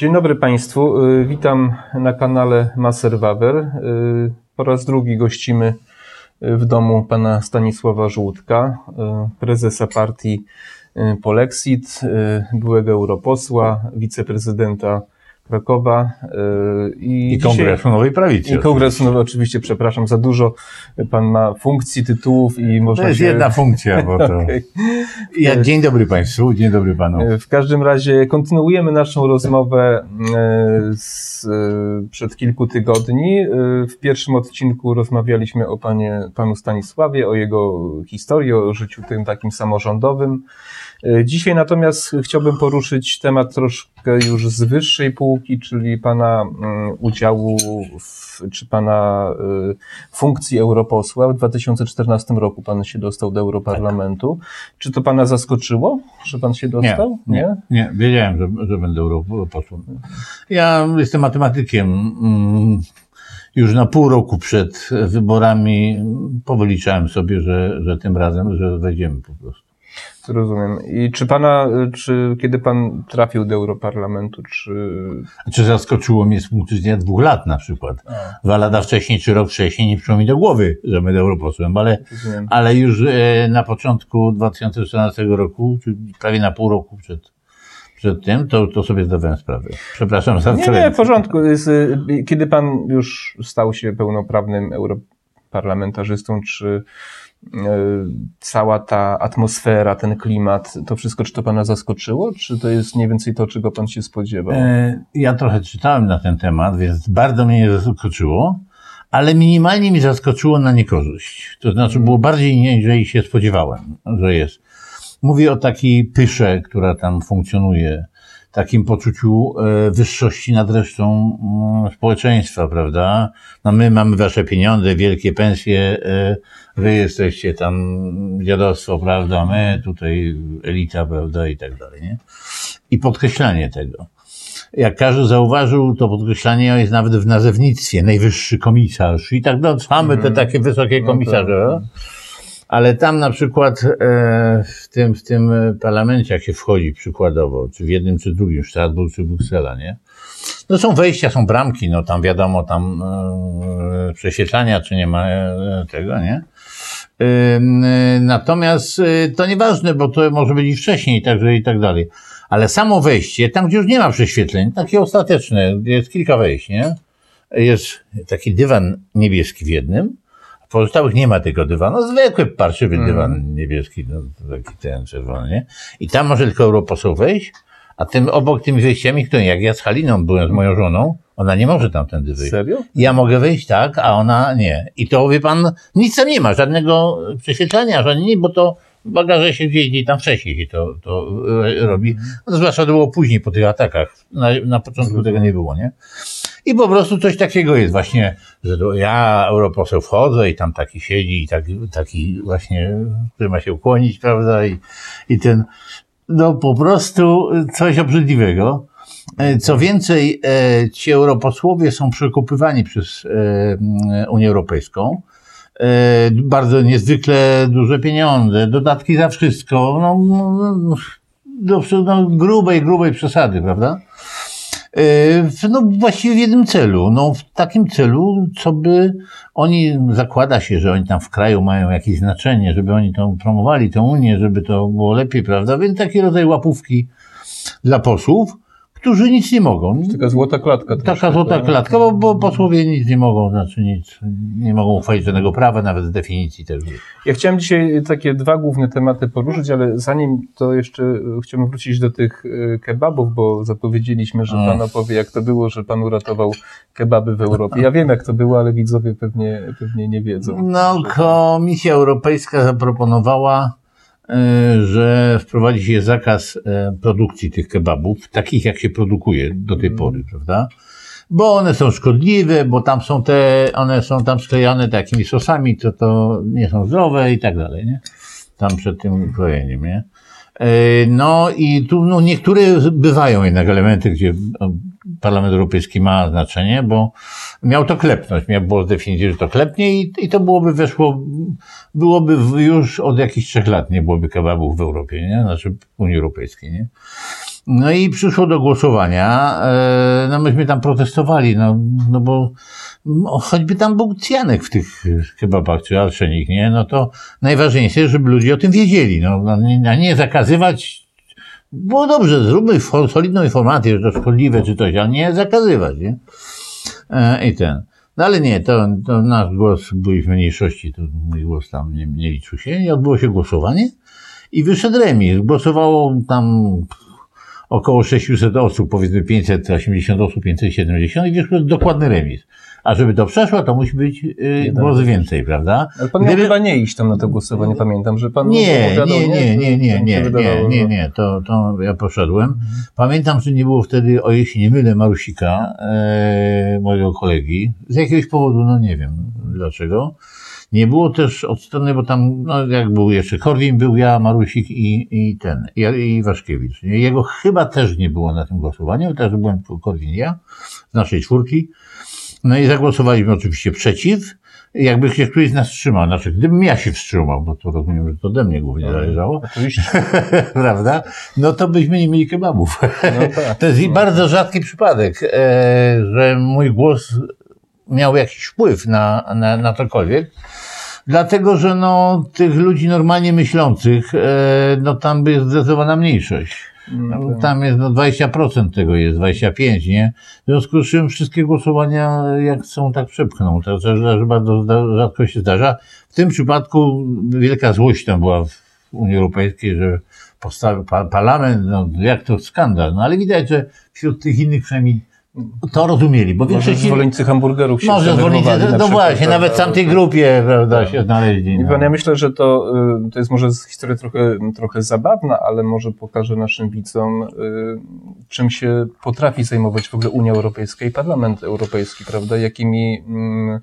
Dzień dobry Państwu. Y, Witam na kanale Maser Wawer. Y, Po raz drugi gościmy y, w domu pana Stanisława Żółtka, prezesa partii Polexit, byłego europosła, wiceprezydenta Krakowa y, i, I Kongresu Nowej Prawicy. I kongresu, no oczywiście, przepraszam za dużo. Pan ma funkcji, tytułów i To można jest się... jedna funkcja, bo to... Okej. Ja, dzień dobry Państwu, dzień dobry Panu. W każdym razie kontynuujemy naszą rozmowę e, z, przed kilku tygodni. W pierwszym odcinku rozmawialiśmy o panie, panu Stanisławie, o jego historii, o życiu tym takim samorządowym. E, Dzisiaj natomiast chciałbym poruszyć temat troszkę już z wyższej półki, czyli pana mm, udziału w, czy pana e, funkcji europosła. W 2014 roku pan się dostał do Europarlamentu. Czy to pana zaskoczyło, że pan się Nie, dostał? nie, nie, wiedziałem, że, że będę europosłem. Ja jestem matematykiem. Mm, Już na pół roku przed wyborami powyliczałem sobie, że, że tym razem, że wejdziemy po prostu. Rozumiem. I czy pana, czy kiedy pan trafił do Europarlamentu, czy... Czy zaskoczyło mnie z punktu widzenia dwóch lat na przykład. Dwa lata wcześniej, czy rok wcześniej nie przyszło mi do głowy, że będę europosłem, ale Rozumiem. ale już e, na początku 2014 roku, czyli prawie na pół roku przed, przed tym, to, to sobie zdawałem sprawę. Przepraszam za Nie, nie, w porządku. Y, Kiedy pan już stał się pełnoprawnym europarlamentarzystą, czy cała ta atmosfera, ten klimat, to wszystko, czy to pana zaskoczyło, czy to jest mniej więcej to, czego pan się spodziewał? E, Ja trochę czytałem na ten temat, więc bardzo mnie nie zaskoczyło, ale minimalnie mi zaskoczyło na niekorzyść. To znaczy było bardziej niż się spodziewałem, że jest. Mówię o takiej pysze, która tam funkcjonuje, takim poczuciu e, wyższości nad resztą mm, społeczeństwa, prawda? No my mamy wasze pieniądze, wielkie pensje, e, wy jesteście tam dziadostwo, prawda? My tutaj elita, prawda? I tak dalej, nie? I podkreślanie tego jak każdy zauważył, to podkreślanie jest nawet w nazewnictwie, najwyższy komisarz i tak dalej. Mamy te takie wysokie komisarze. Ale tam na przykład e, w, tym, w tym parlamencie, jak się wchodzi przykładowo, czy w jednym, czy drugim, Strasburg, czy Bruksela, nie? No są wejścia, są bramki, no tam wiadomo, tam e, prześwietlania, czy nie ma e, tego, nie? Natomiast to nieważne, bo to może być i wcześniej, także i tak dalej. Ale samo wejście, tam gdzie już nie ma prześwietleń, takie ostateczne, jest kilka wejść, nie? Jest taki dywan niebieski w jednym, pozostałych nie ma tego dywanu. Zwykły, parszywy dywan niebieski, no, taki ten czerwony, nie? I tam może tylko europoseł wejść, a tym obok tymi wejściami, które jak ja z Haliną byłem z moją żoną, ona nie może tamtędy wyjść. Serio? Ja mogę wyjść, tak, a ona nie. I to, wie pan, nic tam nie ma, żadnego prześwietlania, żadnego, bo to bagaże się gdzieś, gdzieś tam wcześniej się to, to e, robi. No, zwłaszcza to było później po tych atakach. Na, na początku tego nie było, nie? I po prostu coś takiego jest właśnie, że ja, europoseł, wchodzę i tam taki siedzi i taki, taki właśnie, który ma się ukłonić, prawda, i, i ten, no po prostu coś obrzydliwego. E, Co więcej, e, ci europosłowie są przekupywani przez e, Unię Europejską. Bardzo niezwykle duże pieniądze, dodatki za wszystko, no, no, do no, grubej, grubej przesady, prawda? W- No właściwie w jednym celu, no w takim celu, co by oni, zakłada się, że oni tam w kraju mają jakieś znaczenie, żeby oni to promowali, tę Unię, żeby to było lepiej, prawda? Więc taki rodzaj łapówki dla posłów, którzy nic nie mogą. Taka złota klatka. Taka troszkę, złota tak? klatka, bo, bo posłowie nic nie mogą, znaczy nic, nie mogą uchwalić żadnego prawa, nawet z definicji też. Ja chciałem dzisiaj takie dwa główne tematy poruszyć, ale zanim to jeszcze e, chciałbym wrócić do tych e, kebabów, bo zapowiedzieliśmy, że pan opowie, jak to było, że pan uratował kebaby w Europie. Ja wiem, jak to było, ale widzowie pewnie, pewnie nie wiedzą. No, Komisja Europejska zaproponowała, że wprowadzi się zakaz e, produkcji tych kebabów, takich jak się produkuje do tej pory, prawda? Bo one są szkodliwe, bo tam są te, one są tam sklejane takimi sosami, to to nie są zdrowe i tak dalej, nie? Tam przed tym krojeniem, nie? E, No i tu no, niektóre bywają jednak elementy, gdzie no, Parlament Europejski ma znaczenie, bo miał to klepnąć, miał było z definicji, że to klepnie i, i to byłoby weszło, byłoby już od jakichś trzech lat nie byłoby kebabów w Europie, nie? Znaczy w Unii Europejskiej, nie? No i przyszło do głosowania. E, no myśmy tam protestowali, no, no bo choćby tam był cjanek w tych kebabach, czy alszenik, nie? No to najważniejsze, żeby ludzie o tym wiedzieli. No, no nie, nie zakazywać. Było dobrze, zróbmy solidną informację, że to szkodliwe czy coś, ale nie zakazywać, nie? E, I ten. No ale nie, to, to nasz głos, byli w mniejszości, to mój głos tam nie, nie liczył się. I odbyło się głosowanie i wyszedł remis. Głosowało tam około 600 osób, powiedzmy 580 osób, 570 i wyszło dokładny remis. A żeby to przeszło, to musi być yy, głos więcej, prawda? Ale pan Gdyby... chyba nie iść tam na to głosowanie, pamiętam, że pan nie, nie, nie, nie, nie, nie, nie, nie, nie, to, to ja poszedłem. Pamiętam, że nie było wtedy, o jeśli nie mylę, Marusika, e, mojego kolegi, z jakiegoś powodu, no nie wiem dlaczego. Nie było też od strony, bo tam, no jak był jeszcze Korwin, był ja, Marusik i, i ten, i, i Waszkiewicz. Jego chyba też nie było na tym głosowaniu, także byłem Korwin ja, z naszej czwórki. No i zagłosowaliśmy oczywiście przeciw. Jakby się któryś z nas wstrzymał, znaczy gdybym ja się wstrzymał, bo to rozumiem, że to ode mnie głównie no, zależało. Oczywiście. Prawda? No to byśmy nie mieli kebabów. No tak, to jest no. bardzo rzadki przypadek, e, że mój głos miał jakiś wpływ na, na, na cokolwiek. Dlatego, że no, tych ludzi normalnie myślących, e, no tam by jest zdecydowana mniejszość. No, tak. tam jest no 20% tego jest, 25, nie? W związku z czym wszystkie głosowania jak są, tak przepchną. To, to bardzo rzadko się zdarza. W tym przypadku wielka złość tam była w Unii Europejskiej, że postawił parlament, no jak to skandal. No ale widać, że wśród tych innych przynajmniej to rozumieli, bo większość... Może zwolennicy hamburgerów się Może zwolennicy, no przykład, właśnie, prawda, nawet w tamtej grupie, prawda, się znaleźli. No. Pan, ja myślę, że to, y, to jest może historia trochę, trochę zabawna, ale może pokaże naszym widzom, y, czym się potrafi zajmować w ogóle Unia Europejska i Parlament Europejski, prawda, jakimi, mm,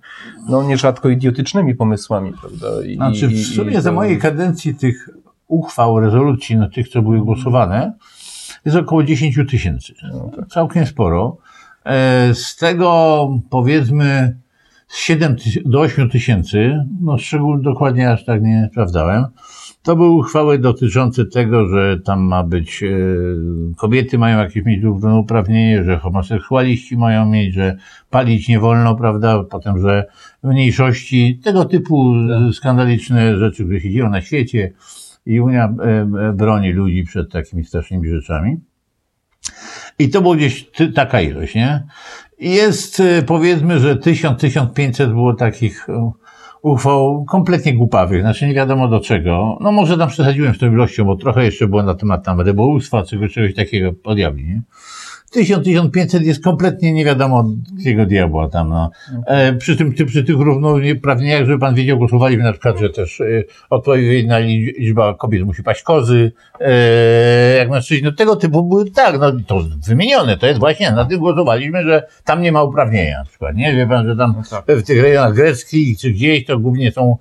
no nierzadko idiotycznymi pomysłami, prawda. I, znaczy, w sumie to... za mojej kadencji tych uchwał, rezolucji, no tych, co były głosowane, jest około 10 tysięcy. No, tak. Całkiem sporo. E, z tego powiedzmy 7 do 8 tysięcy, no szczególnie dokładnie aż tak nie sprawdzałem, to były uchwały dotyczące tego, że tam ma być, e, kobiety mają jakieś mieć równouprawnienie, że homoseksualiści mają mieć, że palić nie wolno, prawda, potem, że mniejszości, tego typu tak. skandaliczne rzeczy, które się dzieją na świecie i Unia e, broni ludzi przed takimi strasznymi rzeczami. I to było gdzieś taka ilość, nie? Jest y, powiedzmy, że 1000-1500 było takich y, uchwał kompletnie głupawych, znaczy nie wiadomo do czego. No może tam przesadziłem z tą ilością, bo trochę jeszcze było na temat tam rybołówstwa, czegoś, czegoś takiego podjawli, nie? 1000-1500 jest kompletnie nie wiadomo jakiego diabła tam. No. E, przy, tym, ty, przy tych równouprawnieniach, żeby pan wiedział, głosowaliśmy na przykład, że też e, odpowiednia liczba kobiet musi paść kozy, e, jak mężczyźni. No tego typu były tak, no to wymienione. To jest właśnie, na tym głosowaliśmy, że tam nie ma uprawnienia na przykład. Nie wie pan, że tam no tak. w tych rejonach greckich czy gdzieś to głównie są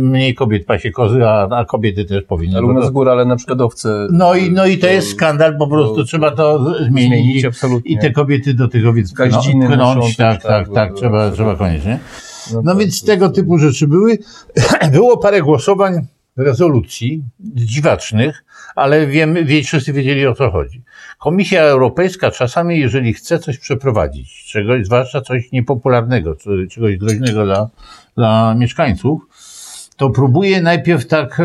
mniej kobiet pasie kozy, a, a kobiety też powinny. U nas góra, ale na przykład owce. No i, no i to, jest skandal, po prostu to, trzeba to zmienić. zmienić absolutnie. I te kobiety do tych owiec Kaździny pchnąć, tak, tak, tak, tak, trzeba, trzeba koniecznie. No, no więc tego typu rzeczy były. Było parę głosowań rezolucji dziwacznych, ale wiem, wszyscy wiedzieli o co chodzi. Komisja Europejska czasami, jeżeli chce coś przeprowadzić, czegoś, zwłaszcza coś niepopularnego, czegoś groźnego dla, dla mieszkańców, to próbuje najpierw tak e,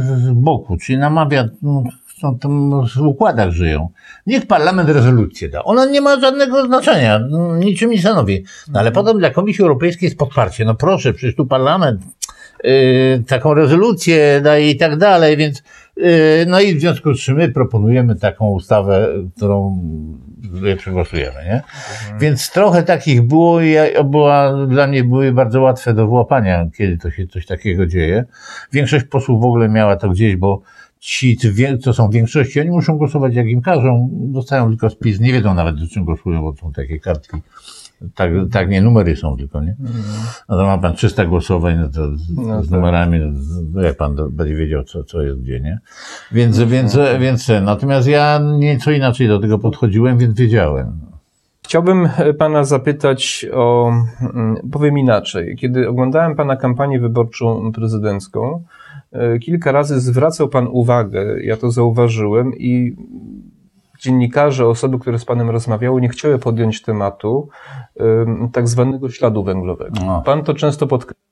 z boku, czyli namawia, no, są tam w układach żyją. Niech parlament rezolucję da. Ona nie ma żadnego znaczenia, no, niczym nie stanowi. No ale potem dla Komisji Europejskiej jest podparcie. No proszę, przecież tu parlament yy, taką rezolucję daje i tak dalej, więc no i w związku z czym my proponujemy taką ustawę, którą je przegłosujemy, nie? Mhm. Więc trochę takich było i była, dla mnie były bardzo łatwe do włapania, kiedy to się coś takiego dzieje. Większość posłów w ogóle miała to gdzieś, bo ci, co są w większości, oni muszą głosować jak im każą, dostają tylko spis, nie wiedzą nawet do czym głosują, bo są takie kartki tak, tak nie, numery są tylko, nie? No to ma pan 300 głosowań no to z, no z tak. numerami, no jak pan do, będzie wiedział, co, co jest gdzie, nie? Więc, no, więc, no. więc, natomiast ja nieco inaczej do tego podchodziłem, więc wiedziałem. Chciałbym pana zapytać o, mm, powiem inaczej. Kiedy oglądałem pana kampanię wyborczą prezydencką, e, kilka razy zwracał pan uwagę, ja to zauważyłem i dziennikarze, osoby, które z panem rozmawiały, nie chciały podjąć tematu tak zwanego śladu węglowego. No. Pan to często podkreśla.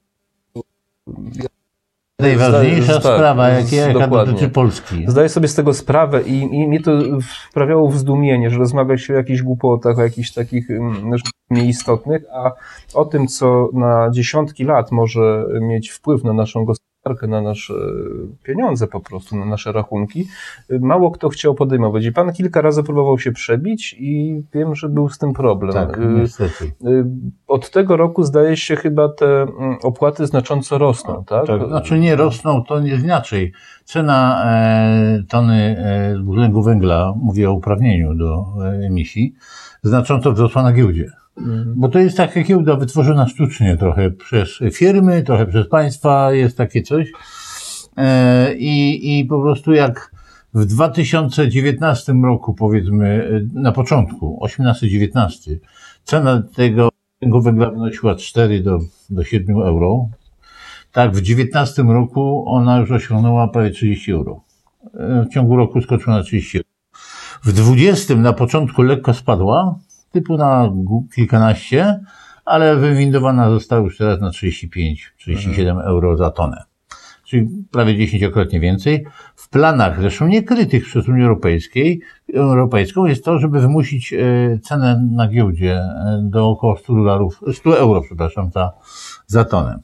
Najważniejsza tak, sprawa, jak, jaka dotyczy Polski. Zdaję sobie z tego sprawę i, i mnie to wprawiało w zdumienie, że rozmawia się o jakichś głupotach, o jakichś takich nieistotnych, a o tym, co na dziesiątki lat może mieć wpływ na naszą gospodarkę, na nasze pieniądze po prostu, na nasze rachunki, mało kto chciał podejmować. I pan kilka razy próbował się przebić i wiem, że był z tym problem. Tak, y, niestety. Od tego roku zdaje się chyba te mm, opłaty znacząco rosną, tak? tak znaczy nie rosną, to nie inaczej. Cena e, tony e, dwutlenku węgla, mówię o uprawnieniu do e, emisji, znacząco wzrosła na giełdzie. Bo to jest taka giełda wytworzona sztucznie trochę przez firmy, trochę przez państwa, jest takie coś. E, I, i po prostu jak w 2019 roku, powiedzmy, na początku, 18-19, cena tego, tego węgla wynosiła 4 do, do 7 euro. Tak, w 2019 roku ona już osiągnęła prawie 30 euro. E, w ciągu roku skoczyła na 30 euro. W 20 na początku lekko spadła, typu na kilkanaście, ale wywindowana została już teraz na 35-37 mhm. euro za tonę. Czyli prawie dziesięciokrotnie więcej. W planach, zresztą niekrytych przez Unię Europejskiej, Europejską, jest to, żeby wymusić e, cenę na giełdzie e, do około 100 dolarów, 100 euro, przepraszam, za, za tonę.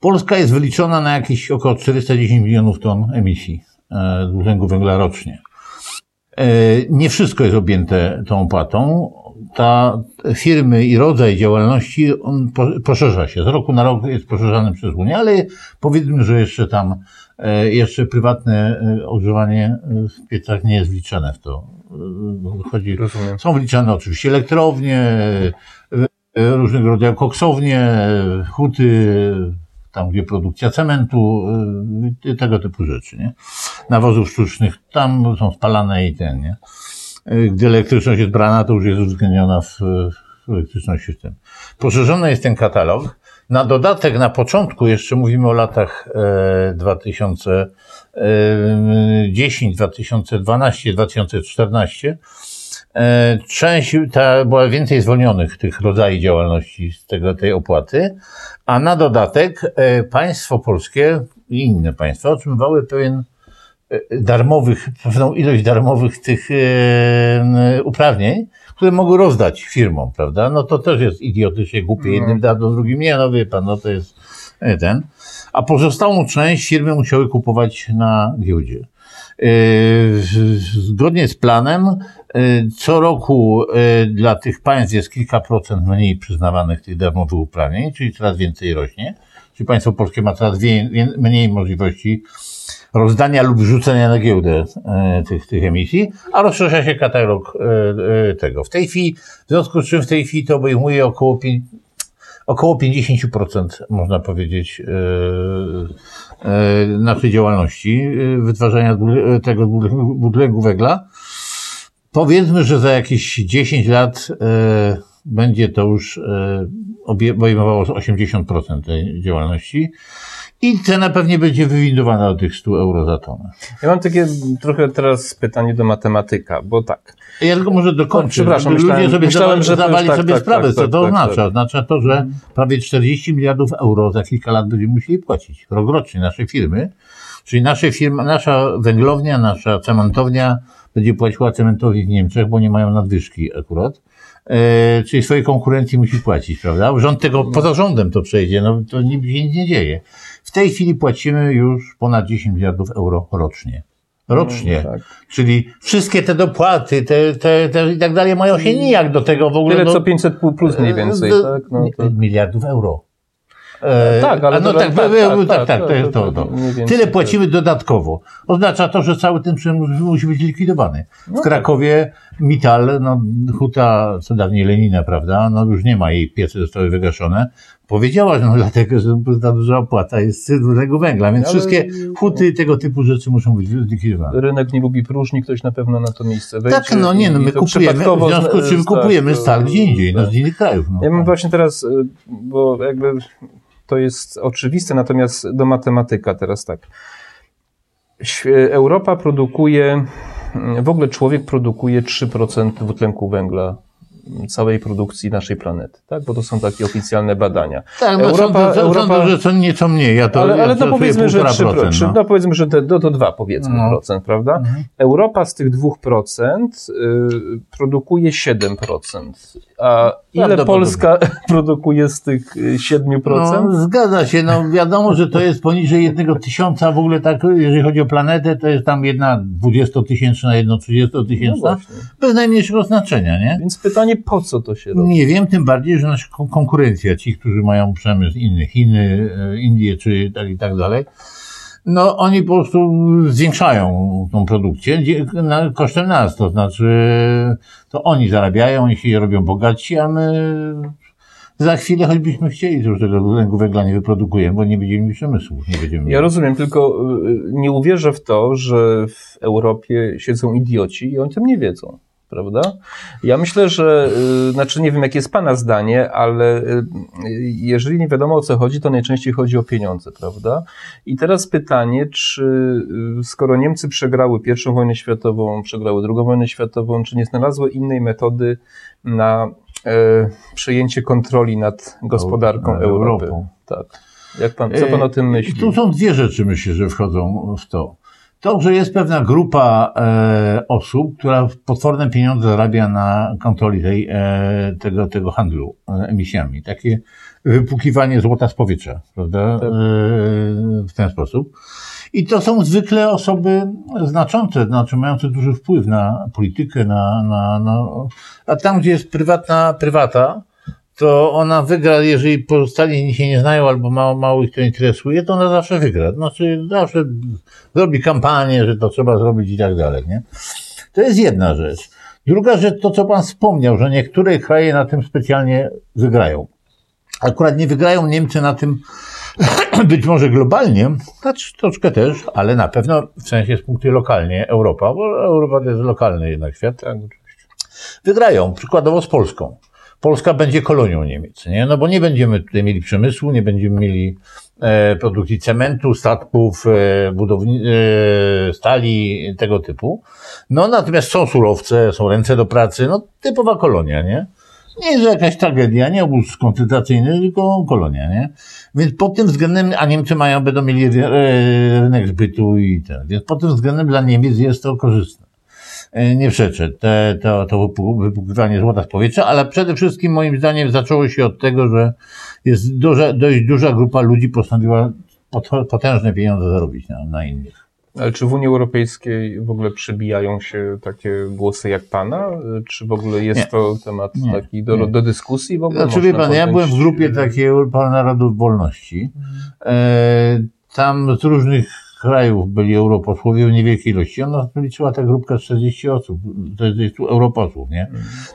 Polska jest wyliczona na jakieś około 410 milionów ton emisji e, dwutlenku węgla rocznie. E, nie wszystko jest objęte tą opłatą. Ta firmy i rodzaj działalności on poszerza się. Z roku na rok jest poszerzany przez Unię, ale powiedzmy, że jeszcze tam e, jeszcze prywatne e, ogrzewanie w piecach nie jest wliczane w to. Chodzi, są wliczane oczywiście elektrownie, różnego rodzaju koksownie, huty, tam gdzie produkcja cementu, y, tego typu rzeczy, nie? Nawozów sztucznych, tam są spalane i ten, nie? Y, gdy elektryczność jest brana, to już jest uwzględniona w, elektryczności w tym. Poszerzony jest ten katalog. Na dodatek, na początku, jeszcze mówimy o latach 2010, 2012, 2014, Część ta była więcej zwolnionych tych rodzajów działalności z tego, tej opłaty, a na dodatek e, państwo polskie i inne państwa otrzymywały pewien e, darmowych, pewną ilość darmowych tych e, uprawnień, które mogły rozdać firmom, prawda? No to też jest idiotycznie głupie. No. Jednym dadzą, drugim nie, no wie pan, no to jest ten. A pozostałą część firmy musiały kupować na giełdzie. Zgodnie z planem, co roku dla tych państw jest kilka procent mniej przyznawanych tych darmowych uprawnień, czyli coraz więcej rośnie. Czyli państwo polskie ma coraz mniej możliwości rozdania lub wrzucenia na giełdę tych, tych emisji, a rozszerza się katalog tego. W tej chwili, w związku z czym w tej chwili to obejmuje około około 50% można powiedzieć naszej działalności wytwarzania tego dwutlenku węgla. Powiedzmy, że za jakieś 10 lat będzie to już obejmowało 80% tej działalności. I cena pewnie będzie wywindowana do tych 100 euro za tonę. Ja mam takie trochę teraz pytanie do matematyka, bo tak. Ja tylko może dokończę. Przepraszam, myślałem, ludzie sobie myślałem, że zdawali tak, sobie tak, sprawę, tak, co to tak, oznacza. Tak. Oznacza to, że prawie 40 miliardów euro za kilka lat będziemy musieli płacić rokrocznie nasze firmy. Czyli nasze firmy, nasza węglownia, nasza cementownia będzie płaciła cementowi w Niemczech, bo nie mają nadwyżki akurat. E, czyli swojej konkurencji musi płacić, prawda? Rząd tego, poza rządem to przejdzie, no to nic nie dzieje. W tej chwili płacimy już ponad 10 miliardów euro rocznie. Rocznie. No, tak. Czyli wszystkie te dopłaty, te, te, te i tak dalej mają się nijak do tego w ogóle. Tyle co 500 plus mniej więcej, do, tak? No, to... Miliardów euro. E, tak, ale no tak, tak, tak, tak, tak, to jest to. to. Tyle płacimy dodatkowo. Oznacza to, że cały ten przemysł musi być likwidowany. W no Krakowie Mital, no, huta, co dawniej Lenina, prawda, no już nie ma jej, piece zostały wygaszone. Powiedziała, że no dlatego, że ta duża opłata jest z dużego węgla, więc ale... wszystkie huty tego typu rzeczy muszą być zlikwidowane. Rynek nie lubi próżni, ktoś na pewno na to miejsce wejdzie. Tak, no nie, no my kupujemy, w związku z czym kupujemy stal gdzie indziej, no z innych krajów. No. Ja mam właśnie teraz, y, bo jakby to jest oczywiste, natomiast do matematyka teraz tak. Europa produkuje w ogóle człowiek produkuje 3% dwutlenku węgla całej produkcji naszej planety, tak? Bo to są takie oficjalne badania. Tak, no Europa, sądzę, Europa... sądzę, że to nieco mniej. Ja to, ale ja ale no powiedzmy, że 3%, no. no powiedzmy, że te, no to 2 powiedzmy no. procent, prawda? Mhm. Europa z tych 2% y, produkuje 7%. A ile Polska produkuje z tych 7%? No, zgadza się, no wiadomo, że to jest poniżej jednego tysiąca w ogóle tak, jeżeli chodzi o planetę, to jest tam jedna dwudziestotysięczna, jedno trzydziestotysięczna, no bez najmniejszego znaczenia, nie? Więc pytanie, po co to się robi? Nie wiem, tym bardziej, że nasza konkurencja, ci, którzy mają przemysł inny, Chiny, e, Indie czy tak i tak dalej, no oni po prostu zwiększają tą produkcję kosztem nas, to znaczy to oni zarabiają, oni się robią bogatsi, a my za chwilę, choćbyśmy chcieli, to już tego dwutlenku węgla nie wyprodukujemy, bo nie będziemy mieli przemysłu. Nie będziemy ja rozumiem, tylko y, nie uwierzę w to, że w Europie siedzą idioci i oni tym nie wiedzą prawda? Ja myślę, że, y, znaczy nie wiem, jakie jest Pana zdanie, ale y, jeżeli nie wiadomo o co chodzi, to najczęściej chodzi o pieniądze, prawda? I teraz pytanie, czy y, skoro Niemcy przegrały pierwszą wojnę światową, przegrały drugą wojnę światową, czy nie znalazły innej metody na e, przejęcie kontroli nad gospodarką Europy? Europą. Tak. Jak pan, co pan o tym myśli? Tu są dwie rzeczy, myślę, że wchodzą w to. To, że jest pewna grupa e, osób, która potworne pieniądze zarabia na kontroli tej, e, tego, tego handlu e, emisjami. Takie wypukiwanie złota z powietrza, prawda? Tak. E, w ten sposób. I to są zwykle osoby znaczące, znaczy mające duży wpływ na politykę, na, na, na, a tam, gdzie jest prywatna prywata, to ona wygra, jeżeli pozostali się nie znają albo mało, mało ich to interesuje, to ona zawsze wygra. Znaczy zawsze zrobi kampanię, że to trzeba zrobić i tak dalej, nie? To jest jedna rzecz. Druga rzecz, to co Pan wspomniał, że niektóre kraje na tym specjalnie wygrają. Akurat nie wygrają Niemcy na tym być może globalnie, znaczy troszkę też, ale na pewno w sensie z punktu lokalnie Europa, bo Europa to jest lokalny jednak świat. Tak, oczywiście. Wygrają, przykładowo z Polską. Polska będzie kolonią Niemiec, nie? No bo nie będziemy tutaj mieli przemysłu, nie będziemy mieli e, produkcji cementu, statków, e, budowni, e, stali, tego typu. No natomiast są surowce, są ręce do pracy, no typowa kolonia, nie? Nie jest jakaś tragedia, nie obóz koncentracyjny, tylko kolonia, nie? Więc pod tym względem, a Niemcy mają, będą mieli e, rynek zbytu i ten, więc pod tym względem dla Niemiec jest to korzystne. E, nie przeczę, te, to, to wypukiwanie złota z powietrza, ale przede wszystkim moim zdaniem zaczęło się od tego, że jest duża, dość duża grupa ludzi postanowiła potężne pieniądze zarobić na, na innych. Ale czy w Unii Europejskiej w ogóle przybijają się takie głosy jak Pana? Czy w ogóle jest nie. to temat nie. taki do, do dyskusji w ogóle? Znaczy wie Pan, ja byłem w grupie takiej Europa Narodów Wolności. E, tam z różnych krajów byli europosłowie w niewielkiej ilości. Ona liczyła ta grupka 40 osób, to jest europosłów, nie?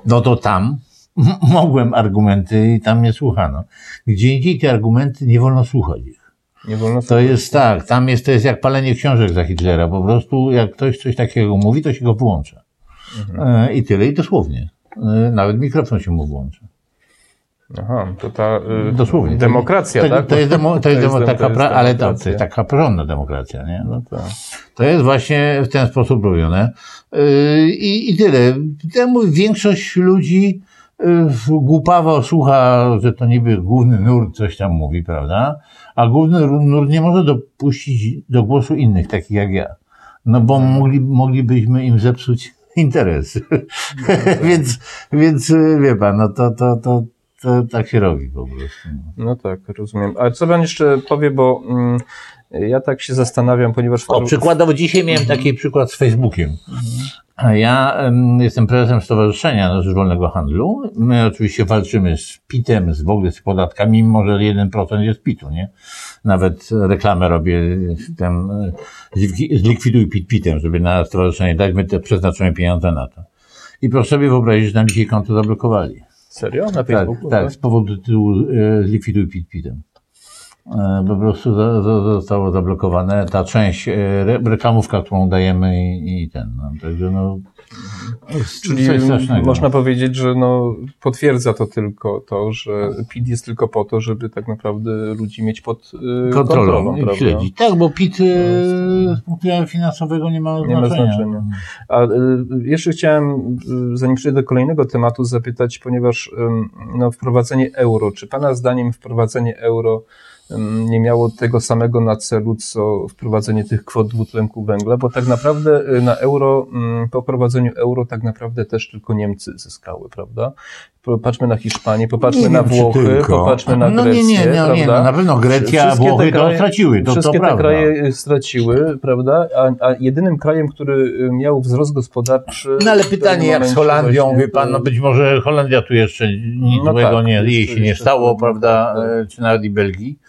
No to tam mogłem argumenty i tam mnie słuchano. Gdzie indziej te argumenty nie wolno słuchać ich. Nie wolno to jest tak, tam jest, to jest jak palenie książek za Hitlera. Po prostu jak ktoś coś takiego mówi, to się go włącza. Mhm. E, I tyle, i dosłownie. E, nawet mikrofon się mu włącza. Aha, to ta y, Dosłownie. demokracja, to, tak? To jest, demo, to jest, demo, taka, to jest ale to, to jest taka porządna demokracja, nie? No to. to jest właśnie w ten sposób robione. Yy, I, I tyle. Temu większość ludzi yy, głupawo słucha, że to niby główny nurt coś tam mówi, prawda? A główny nurt nie może dopuścić do głosu innych, takich jak ja. No bo mogli, moglibyśmy im zepsuć interes. więc, więc wie pan, no to, to, to, to tak się robi po prostu. No tak, rozumiem. A co pan jeszcze powie, bo mm, ja tak się zastanawiam, ponieważ... O, przykładowo dzisiaj miałem taki przykład z Facebookiem. Ja jestem prezesem Stowarzyszenia na Rzecz Wolnego Handlu. My oczywiście walczymy z PIT-em, z w ogóle z podatkami, mimo że 1% jest PIT-u, nie? Nawet reklamę robię, tam, zlikwiduj PIT PIT-em, żeby na stowarzyszenie dać, my te przeznaczymy pieniądze na to. I proszę sobie wyobrazić, że nam dzisiaj konto zablokowali. Serio? Na tak, Facebooku? Tak, tak, z powodu tytułu e, zlikwiduj pit pitem. E, po prostu zostało zablokowane ta część e, reklamówka, którą dajemy i, i ten. No, także no, Czyli można powiedzieć, że no, potwierdza to tylko to, że PIT jest tylko po to, żeby tak naprawdę ludzi mieć pod y, kontrolą. kontrolą i śledzić. Tak, bo PIT y, z punktu widzenia finansowego nie ma znaczenia. Nie ma znaczenia. A jeszcze chciałem, zanim przejdę do kolejnego tematu, zapytać, ponieważ no, wprowadzenie euro, czy Pana zdaniem wprowadzenie euro nie miało tego samego na celu, co wprowadzenie tych kwot dwutlenku węgla, bo tak naprawdę y, na euro, mm, po wprowadzeniu euro tak naprawdę też tylko Niemcy zyskały, prawda? Popatrzmy na Hiszpanię, popatrzmy nie na Włochy, popatrzmy na no, Grecję. Nie, nie, nie, nie no, na pewno Grecja, Włochy kraje, to straciły. To, wszystkie to te kraje straciły, prawda? A, a, jedynym krajem, który y, miał wzrost gospodarczy. No ale pytanie, jak z Holandią, właśnie, wie pan, no być może Holandia tu jeszcze nic no złego tak, nie, jej się nie stało, prawda? Tak. E, czy nawet i Belgii.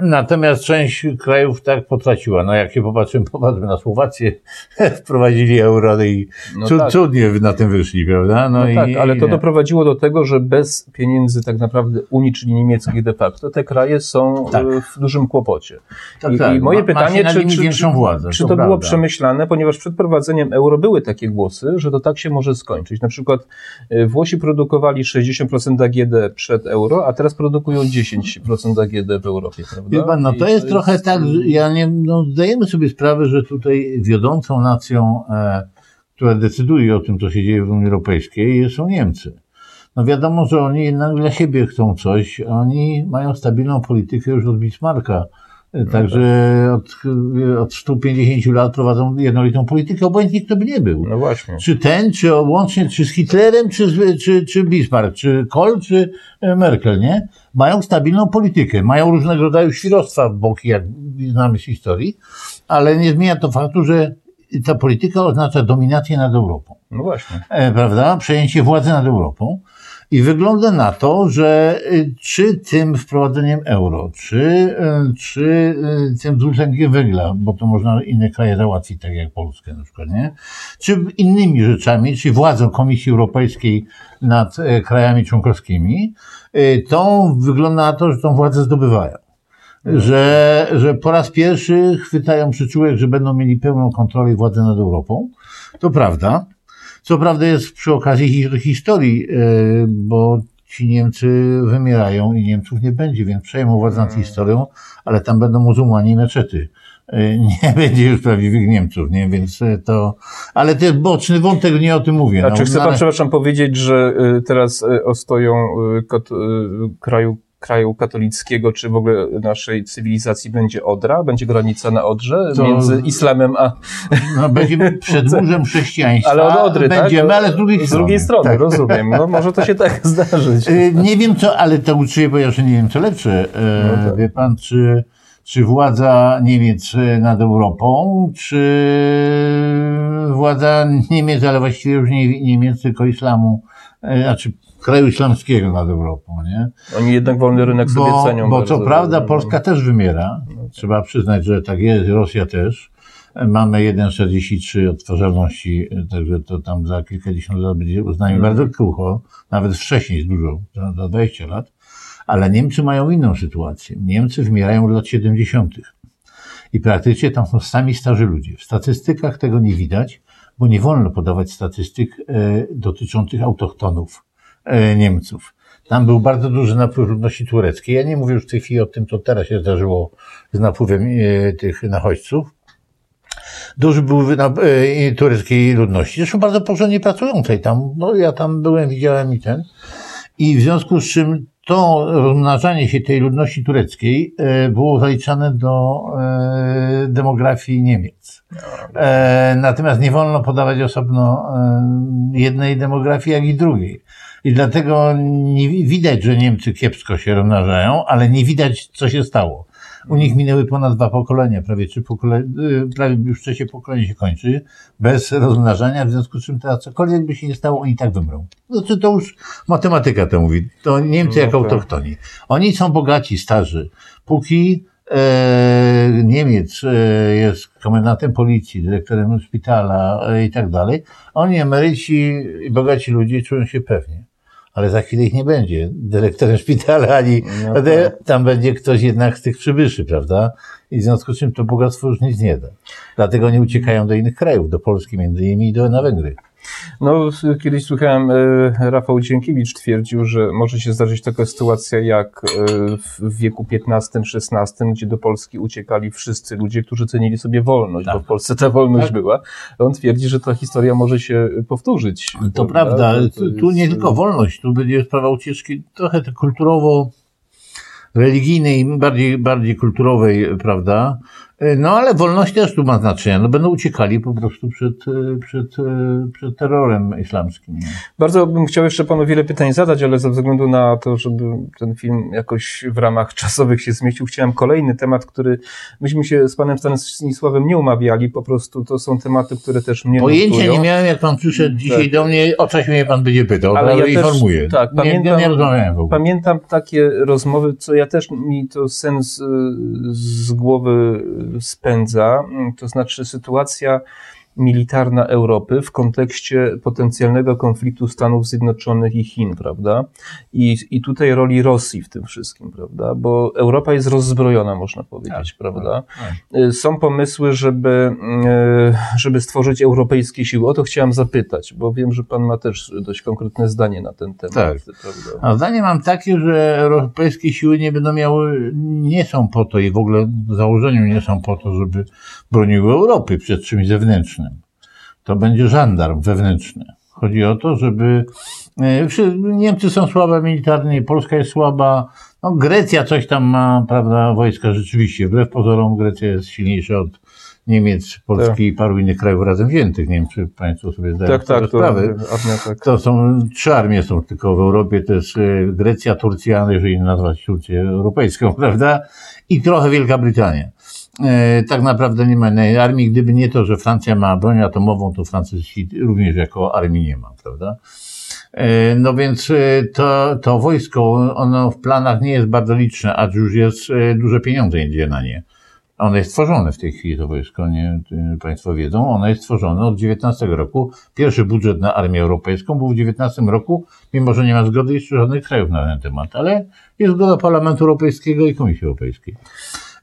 Natomiast część krajów tak potraciła. No jak się popatrzymy, popatrzmy na Słowację, wprowadzili euro i no cud, tak. cudnie na tym wyszli, prawda? No, no i, tak, ale to doprowadziło do tego, że bez pieniędzy tak naprawdę Unii, czyli niemieckich de facto, te kraje są tak. w dużym kłopocie. Tak, I, tak. I, moje ma, pytanie, czy, czy, większą władzę, czy to, to było przemyślane, ponieważ przed prowadzeniem euro były takie głosy, że to tak się może skończyć. Na przykład y, Włosi produkowali 60% AGD przed euro, a teraz produkują 10% AGD w Europie, prawda? Wie pan, no to jest, trochę tak, ja nie, no zdajemy sobie sprawę, że tutaj wiodącą nacją, e, która decyduje o tym, co się dzieje w Unii Europejskiej, są Niemcy. No wiadomo, że oni jednak dla siebie chcą coś, oni mają stabilną politykę już od Bismarcka. E, także od, od 150 lat prowadzą jednolitą politykę, obojętnie kto by nie był. No właśnie. Czy ten, czy łącznie, czy z Hitlerem, czy, czy, czy Bismarck, czy Kohl, czy Merkel, nie? mają stabilną politykę, mają różnego rodzaju świrostwa w boki, jak znamy z historii, ale nie zmienia to faktu, że ta polityka oznacza dominację nad Europą. No właśnie. E, prawda? Przejęcie władzy nad Europą. I wygląda na to, że y, czy tym wprowadzeniem euro, czy, y, czy y, tym dwutlenkiem węgla, bo to można inne kraje załatwić, tak jak Polskę na przykład, nie? Czy innymi rzeczami, czy władzą Komisji Europejskiej nad krajami członkowskimi, to wygląda na to, że tą władzę zdobywają. Że, że po raz pierwszy chwytają przyczółek, że będą mieli pełną kontrolę i władzę nad Europą. To prawda. Co prawda jest przy okazji historii, e, bo ci Niemcy wymierają i Niemców nie będzie, więc przejmą władzę nad mm. historią, ale tam będą muzułmanie i meczety. E, nie będzie już prawdziwych Niemców, nie? Więc e, to, ale to jest boczny wątek, nie o tym mówię. A no, czy chce pan, przepraszam, powiedzieć, że teraz ostoją kraju kraju katolickiego, czy w ogóle naszej cywilizacji będzie Odra? Będzie granica na Odrze to... między islamem a... No, będziemy przedmurzem chrześcijaństwa. Ale od Odry, będziemy, tak? ale z drugiej strony. Z drugiej strony, tak. rozumiem. No, może to się tak zdarzyć. Y, nie wiem co, ale to uczuję, bo ja jeszcze nie wiem co lepsze. Y, no tak. Wie pan, czy, czy władza Niemiec nad Europą, czy władza Niemiec, ale właściwie już nie Niemiec, tylko islamu, y, znaczy kraju islamskiego nad Europą, nie? Oni jednak wolny rynek sobie bo, cenią. Bo co prawda Polska też wymiera. Trzeba przyznać, że tak jest, Rosja też. Mamy 1,43 odtwarzalności, także to tam za kilkadziesiąt lat będzie uznanie hmm. bardzo krucho, nawet wcześniej dużo, za, za 20 lat. Ale Niemcy mają inną sytuację. Niemcy wymierają od lat 70. I praktycznie tam są sami starzy ludzie. W statystykach tego nie widać, bo nie wolno podawać statystyk e, dotyczących autochtonów Niemców. Tam był bardzo duży napływ ludności tureckiej. Ja nie mówię już w tej chwili o tym, co teraz się zdarzyło z napływem e, tych nachodźców. Duży był e, tureckiej ludności. Zresztą bardzo porządnie pracującej tam. No, ja tam byłem, widziałem i ten. I w związku z czym to rozmnażanie się tej ludności tureckiej było zaliczane do demografii Niemiec. Natomiast nie wolno podawać osobno jednej demografii, jak i drugiej. I dlatego nie widać, że Niemcy kiepsko się rozmnażają, ale nie widać, co się stało. U nich minęły ponad dwa pokolenia, prawie trzy pokolenia, y, prawie już trzecie pokolenie się kończy, bez rozmnażania, w związku z czym teraz cokolwiek by się nie stało, oni tak wymrą. Znaczy to już matematyka to mówi. To Niemcy no, jako tak. autochtoni. Oni są bogaci, starzy. Póki e, Niemiec e, jest komendantem policji, dyrektorem szpitala e, i tak dalej, oni emeryci i bogaci ludzie czują się pewnie ale za chwilę ich nie będzie. Dyrektorem szpitala, ani No tak. tam będzie ktoś jednak z tych przybyszy, prawda? I w związku z czym to bogactwo już nic nie da. Dlatego nie uciekają do innych krajów, do Polski między innymi i do, na Węgry. No, kiedyś słuchałem, e, Rafał Dziękiewicz twierdził, że może się zdarzyć taka sytuacja jak e, w- wieku XV-XVI, gdzie do Polski uciekali wszyscy ludzie, którzy cenili sobie wolność, Tak. bo w Polsce ta wolność Tak. była. On twierdzi, że ta historia może się powtórzyć. To prawda, To tu, tu jest- nie tylko wolność, tu będzie sprawa ucieczki trochę kulturowo religijnej, bardziej, bardziej kulturowej, prawda? No ale wolność też tu ma znaczenie. No będą uciekali po prostu przed, e, przed, e, przed terrorem islamskim. Bardzo bym chciał jeszcze panu wiele pytań zadać, ale ze względu na to, żeby ten film jakoś w ramach czasowych się zmieścił, chciałem kolejny temat, który myśmy się z panem Stanisławem nie umawiali, po prostu to są tematy, które też mnie Pojęcia nurtują. nie miałem, jak pan przyszedł dzisiaj do mnie, o coś mnie pan będzie pytał, Ale ale ja też- informuję. tak, nie, pamiętam- nie, rozmawiałem w ogóle. Pamiętam takie rozmowy, co ja też mi to sens y, z głowy spędza, to znaczy sytuacja militarna Europy w kontekście potencjalnego konfliktu Stanów Zjednoczonych i Chin, prawda? I, I tutaj roli Rosji w tym wszystkim, prawda? Bo Europa jest rozzbrojona, można powiedzieć, Tak, prawda? tak. Y, Są pomysły, żeby, y, żeby stworzyć europejskie siły. O to chciałem zapytać, bo wiem, że pan ma też dość konkretne zdanie na ten temat, Tak. prawda? A zdanie mam takie, że europejskie siły nie będą miały, nie są po to i w ogóle w założeniu nie są po to, żeby broniły Europy przed czymś zewnętrznym. To będzie żandarm wewnętrzny. Chodzi o to, żeby e, Niemcy są słabe militarnie, Polska jest słaba, no Grecja coś tam ma, prawda, wojska rzeczywiście. Wbrew pozorom Grecja jest silniejsza od Niemiec, Polski i paru innych krajów razem wziętych. Nie wiem, czy Państwo sobie zdają Tak, tak, to sprawę. armia, tak. To są trzy armie są tylko w Europie, to jest e, Grecja, Turcja, jeżeli nazwać Turcję europejską, prawda? I trochę Wielka Brytania. E, tak naprawdę nie ma innej armii. Gdyby nie to, że Francja ma broń atomową, to Francuzi również jako armii nie ma, prawda? E, No więc e, to, to wojsko, ono w planach nie jest bardzo liczne, a już jest duże pieniądze idzie na nie. Ono jest tworzone w tej chwili, to wojsko, nie Państwo wiedzą. Ono jest tworzone od 19 roku. Pierwszy budżet na Armię Europejską był w 19 roku, mimo że nie ma zgody jeszcze żadnych krajów na ten temat, ale jest zgoda Parlamentu Europejskiego i Komisji Europejskiej.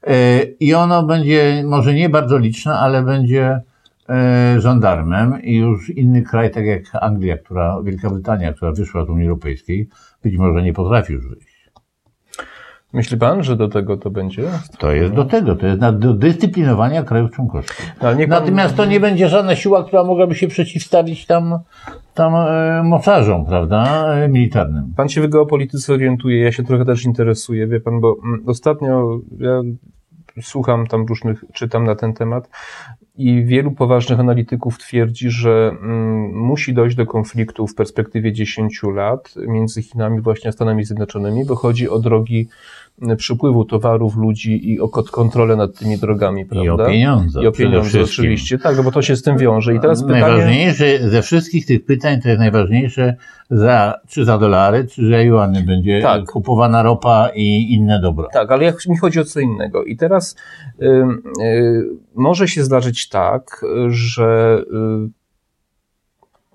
E, I ono będzie może nie bardzo liczne, ale będzie e, żandarmem i już inny kraj, tak jak Anglia, która, Wielka Brytania, która wyszła z Unii Europejskiej, być może nie potrafi już wyjść. Myśli pan, że do tego to będzie? To jest do tego, to jest na, do dyscyplinowania krajów członkowskich. Niech pan- Natomiast to nie będzie żadna siła, która mogłaby się przeciwstawić tam, tam e, mocarzom, prawda, e, militarnym. Pan się w geopolityce orientuje, ja się trochę też interesuję, wie pan, bo mm, ostatnio ja słucham tam różnych, czytam na ten temat i wielu poważnych analityków twierdzi, że mm, musi dojść do konfliktu w perspektywie 10 lat między Chinami właśnie a Stanami Zjednoczonymi, bo chodzi o drogi przepływu towarów, ludzi i o kont- kontrolę nad tymi drogami, prawda? I o pieniądze. I o pieniądze oczywiście, tak, no bo to się z tym wiąże. I teraz pytanie... Najważniejsze ze wszystkich tych pytań to jest najważniejsze, za, czy za dolary, czy za juany będzie Tak. kupowana ropa i inne dobra. Tak, ale jak mi chodzi o co innego. I teraz y, y, może się zdarzyć tak, że y,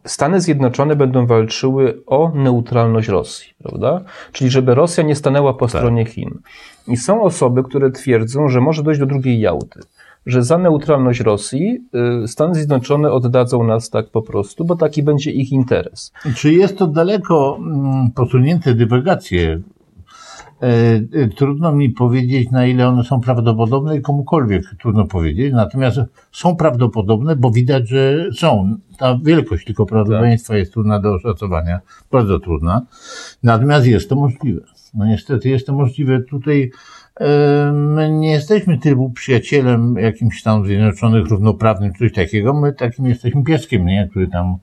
Stany Zjednoczone będą walczyły o neutralność Rosji, prawda? Czyli żeby Rosja nie stanęła po stronie Chin. I są osoby, które twierdzą, że może dojść do drugiej Jałty. Że za neutralność Rosji y, Stany Zjednoczone oddadzą nas tak po prostu, bo taki będzie ich interes. Czy jest to daleko mm, posunięte dywagacje? E, e, Trudno mi powiedzieć, na ile one są prawdopodobne i komukolwiek trudno powiedzieć. Natomiast są prawdopodobne, bo widać, że są. Ta wielkość tylko prawdopodobieństwa jest trudna do oszacowania, bardzo trudna. Natomiast jest to możliwe. No niestety jest to możliwe. Tutaj e, my nie jesteśmy typu przyjacielem jakimś Stanów Zjednoczonych równoprawnym, coś takiego. My takim jesteśmy pieskiem, nie? który tam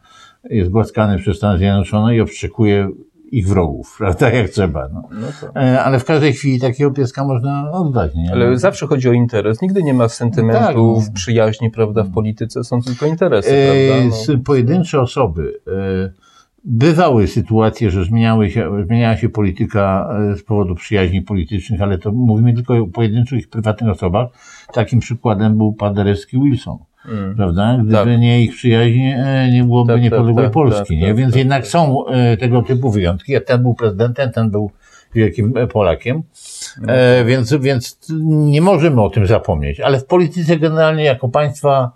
jest głaskany przez Stany Zjednoczone i obszczekuje ich wrogów, prawda, jak trzeba. No. No to. E, Ale w każdej chwili takiego pieska można oddać, nie? Ale zawsze chodzi o interes. Nigdy nie ma sentymentów, Tak. przyjaźni, prawda? W polityce są tylko interesy, E, prawda? No. pojedyncze osoby. E, bywały sytuacje, że zmieniały się, zmieniała się polityka z powodu przyjaźni politycznych, ale to mówimy tylko o pojedynczych prywatnych osobach. Takim przykładem był pan Derewski Wilson. Mm. prawda? Gdyby tak. nie ich przyjaźń, e, nie byłoby tak, niepodległej tak, Polski, tak, nie? Tak, Więc tak, jednak są e, tego typu wyjątki. Ten był prezydentem, ten był wielkim Polakiem. E, więc, więc nie możemy o tym zapomnieć. Ale w polityce generalnie jako państwa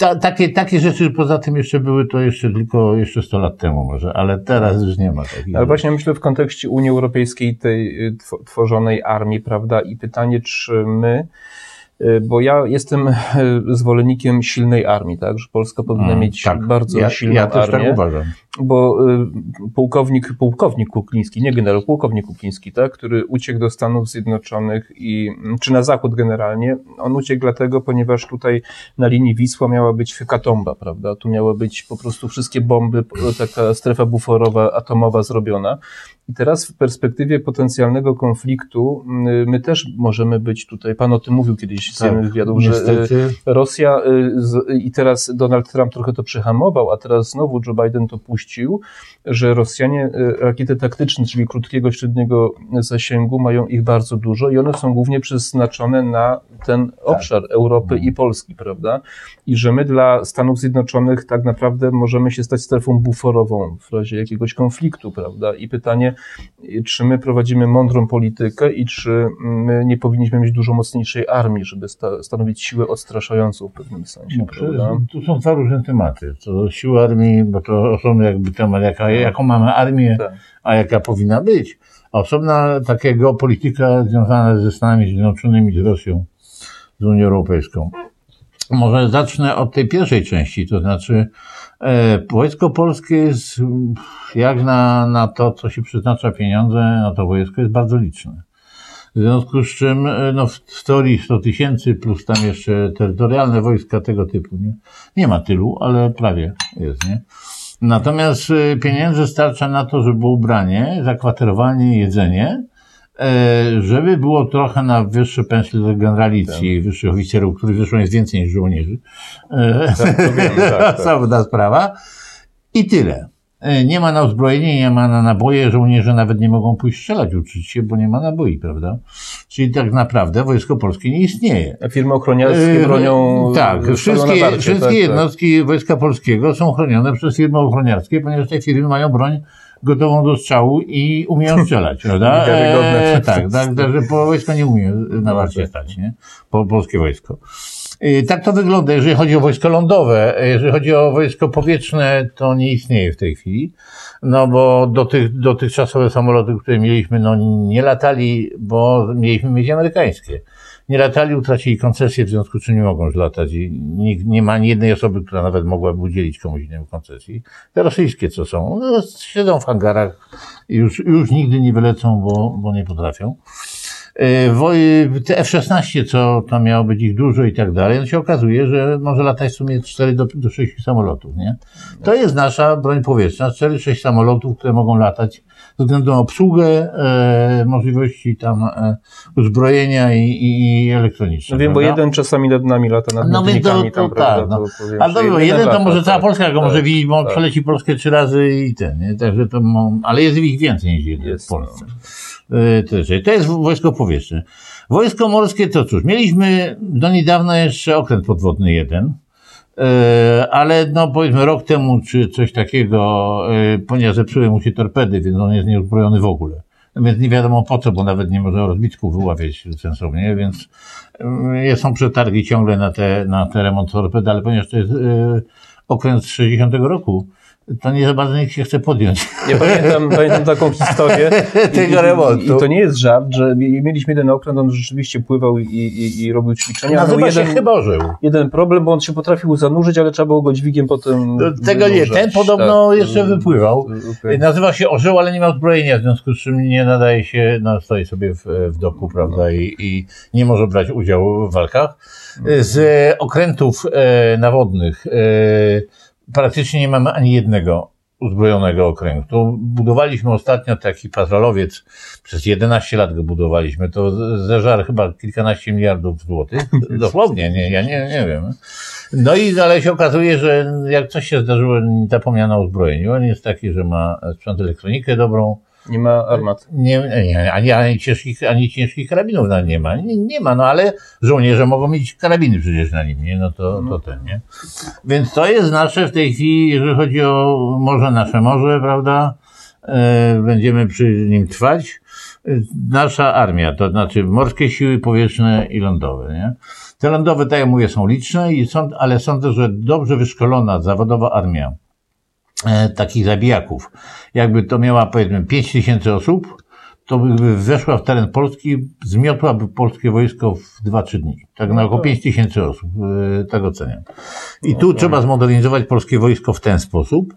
ta, takie, takie rzeczy poza tym jeszcze były to jeszcze tylko jeszcze 100 lat temu może, ale teraz już nie ma takich. Ale właśnie myślę w kontekście Unii Europejskiej, tej tworzonej armii, prawda, i pytanie, czy my bo ja jestem y, zwolennikiem silnej armii, tak, że Polska powinna mm, mieć tak. bardzo ja, silną ja też tak armię. Tak uważam. Bo y, pułkownik, pułkownik Kukliński, nie generał, pułkownik Kukliński, tak, który uciekł do Stanów Zjednoczonych i, czy na zachód generalnie, on uciekł dlatego, ponieważ tutaj na linii Wisła miała być hykatomba, prawda, tu miały być po prostu wszystkie bomby, taka strefa buforowa, atomowa zrobiona. I teraz w perspektywie potencjalnego konfliktu my też możemy być tutaj, pan o tym mówił kiedyś z tak, wywiadów, że Rosja i teraz Donald Trump trochę to przehamował, a teraz znowu Joe Biden to puścił, że Rosjanie rakiety taktyczne, czyli krótkiego, średniego zasięgu mają ich bardzo dużo i one są głównie przeznaczone na ten obszar tak. Europy i Polski, prawda? I że my dla Stanów Zjednoczonych tak naprawdę możemy się stać strefą buforową w razie jakiegoś konfliktu, prawda? I pytanie, czy my prowadzimy mądrą politykę i czy my nie powinniśmy mieć dużo mocniejszej armii, żeby sta stanowić siłę odstraszającą w pewnym sensie. No, tu są dwa różne tematy. Do siły armii, bo to osobny jakby temat, jaka, jaką mamy armię, tak. a jaka powinna być. Osobna taka geopolityka związana ze Stanami Zjednoczonymi, z Rosją, z Unią Europejską. Może zacznę od tej pierwszej części, to znaczy e, wojsko polskie jest, jak na, na to, co się przeznacza pieniądze, na to wojsko jest bardzo liczne. W związku z czym, e, no w teorii 100 tysięcy plus tam jeszcze terytorialne wojska tego typu, nie? Nie ma tylu, ale prawie jest, nie? Natomiast e, pieniędzy starcza na to, żeby było ubranie, zakwaterowanie, jedzenie, E, żeby było trochę na wyższe pensje do generalicji, tak. wyższych oficerów, których zresztą jest więcej niż żołnierzy. E, tak, to wiem, tak, tak. sprawa. I tyle. E, nie ma na uzbrojenie, nie ma na naboje, żołnierze nawet nie mogą pójść strzelać, uczyć się, bo nie ma naboi, prawda? Czyli tak naprawdę Wojsko Polskie nie istnieje. A firmy ochroniarskie bronią... Tak, wszystkie, tak, wszystkie tak, jednostki Wojska Polskiego są chronione przez firmy ochroniarskie, ponieważ te firmy mają broń gotową do strzału i umieją strzelać, prawda? E, tak, tak, tak, że po wojsko nie umie na warcie stać, nie? Po, polskie wojsko. I tak to wygląda, jeżeli chodzi o wojsko lądowe. Jeżeli chodzi o wojsko powietrzne, to nie istnieje w tej chwili. No bo do tych, dotychczasowe samoloty, które mieliśmy, no nie latali, bo mieliśmy mieć amerykańskie nie latali, utracili koncesję, w związku z czym nie mogą już latać i nikt, nie ma ani jednej osoby, która nawet mogłaby udzielić komuś innemu koncesji. Te rosyjskie co są, no, siedzą w hangarach już, już nigdy nie wylecą, bo, bo nie potrafią. E, te F-16, co tam miało być ich dużo i tak dalej, no się okazuje, że może latać w sumie 4 do, do 6 samolotów, nie? To jest nasza broń powietrzna, 4-6 samolotów, które mogą latać ze względu na obsługę, e, możliwości tam e, uzbrojenia i, i, elektroniczne. No wiem, prawda? bo jeden czasami nad nami lata, nad no więc to, to, tak, no. Ale dobrze, jeden to może cała tak, Polska go tak, może widzieć, bo on tak. przeleci Polskę trzy razy i ten, nie? Także to, ale jest ich więcej niż jeden jest, w Polsce. No. E, to jest wojsko powietrzne. Wojsko morskie to cóż, mieliśmy do niedawna jeszcze okręt podwodny jeden, ale no powiedzmy rok temu czy coś takiego, e, ponieważ zepsuły mu się torpedy, więc on jest nieuzbrojony w ogóle. No więc nie wiadomo po co, bo nawet nie może rozbitków wyławiać sensownie, więc e, są przetargi ciągle na te, na te remont torpedy, ale ponieważ to jest okręt z 60 roku, to nie za bardzo nikt się chce podjąć. Ja pamiętam, pamiętam taką historię. Tego remontu. I, I, to nie jest żart, że mieliśmy jeden okręt, on rzeczywiście pływał i, i, i robił ćwiczenia. Nazywa jeden, się chyba orzeł. Jeden problem, bo on się potrafił zanurzyć, ale trzeba było go dźwigiem potem no, Tego nie, ten podobno tak, jeszcze wypływał. Okay. Nazywa się orzeł, ale nie ma uzbrojenia, w związku z czym nie nadaje się, no stoi sobie w, w doku, prawda, i, i nie może brać udziału w walkach. Z okrętów e, nawodnych e, praktycznie nie mamy ani jednego uzbrojonego okrętu. Budowaliśmy ostatnio taki patrolowiec, przez 11 lat go budowaliśmy, to zeżar chyba kilkanaście miliardów złotych, dosłownie, nie, ja nie, nie wiem. No i ale się okazuje, że jak coś się zdarzyło, zapomniano o uzbrojeniu. On jest taki, że ma sprzęt elektronikę dobrą, Nie ma armat. Nie, nie ani, ani, ciężkich, ani ciężkich karabinów na nie ma. Nie, nie ma, no ale żołnierze mogą mieć karabiny przecież na nim, nie? No to, to ten, nie? Więc to jest nasze w tej chwili, jeżeli chodzi o morze, nasze morze, prawda? E, będziemy przy nim trwać. E, nasza armia, to znaczy morskie siły powietrzne i lądowe, nie? Te lądowe, tak jak mówię, są liczne, i są, ale sądzę, że dobrze wyszkolona, zawodowa armia takich zabijaków, jakby to miała powiedzmy 5 tysięcy osób, to by weszła w teren Polski, zmiotłaby polskie wojsko w 2-3 dni. Tak na około 5 tysięcy osób, e, tak oceniam. I tu trzeba zmodernizować polskie wojsko w ten sposób,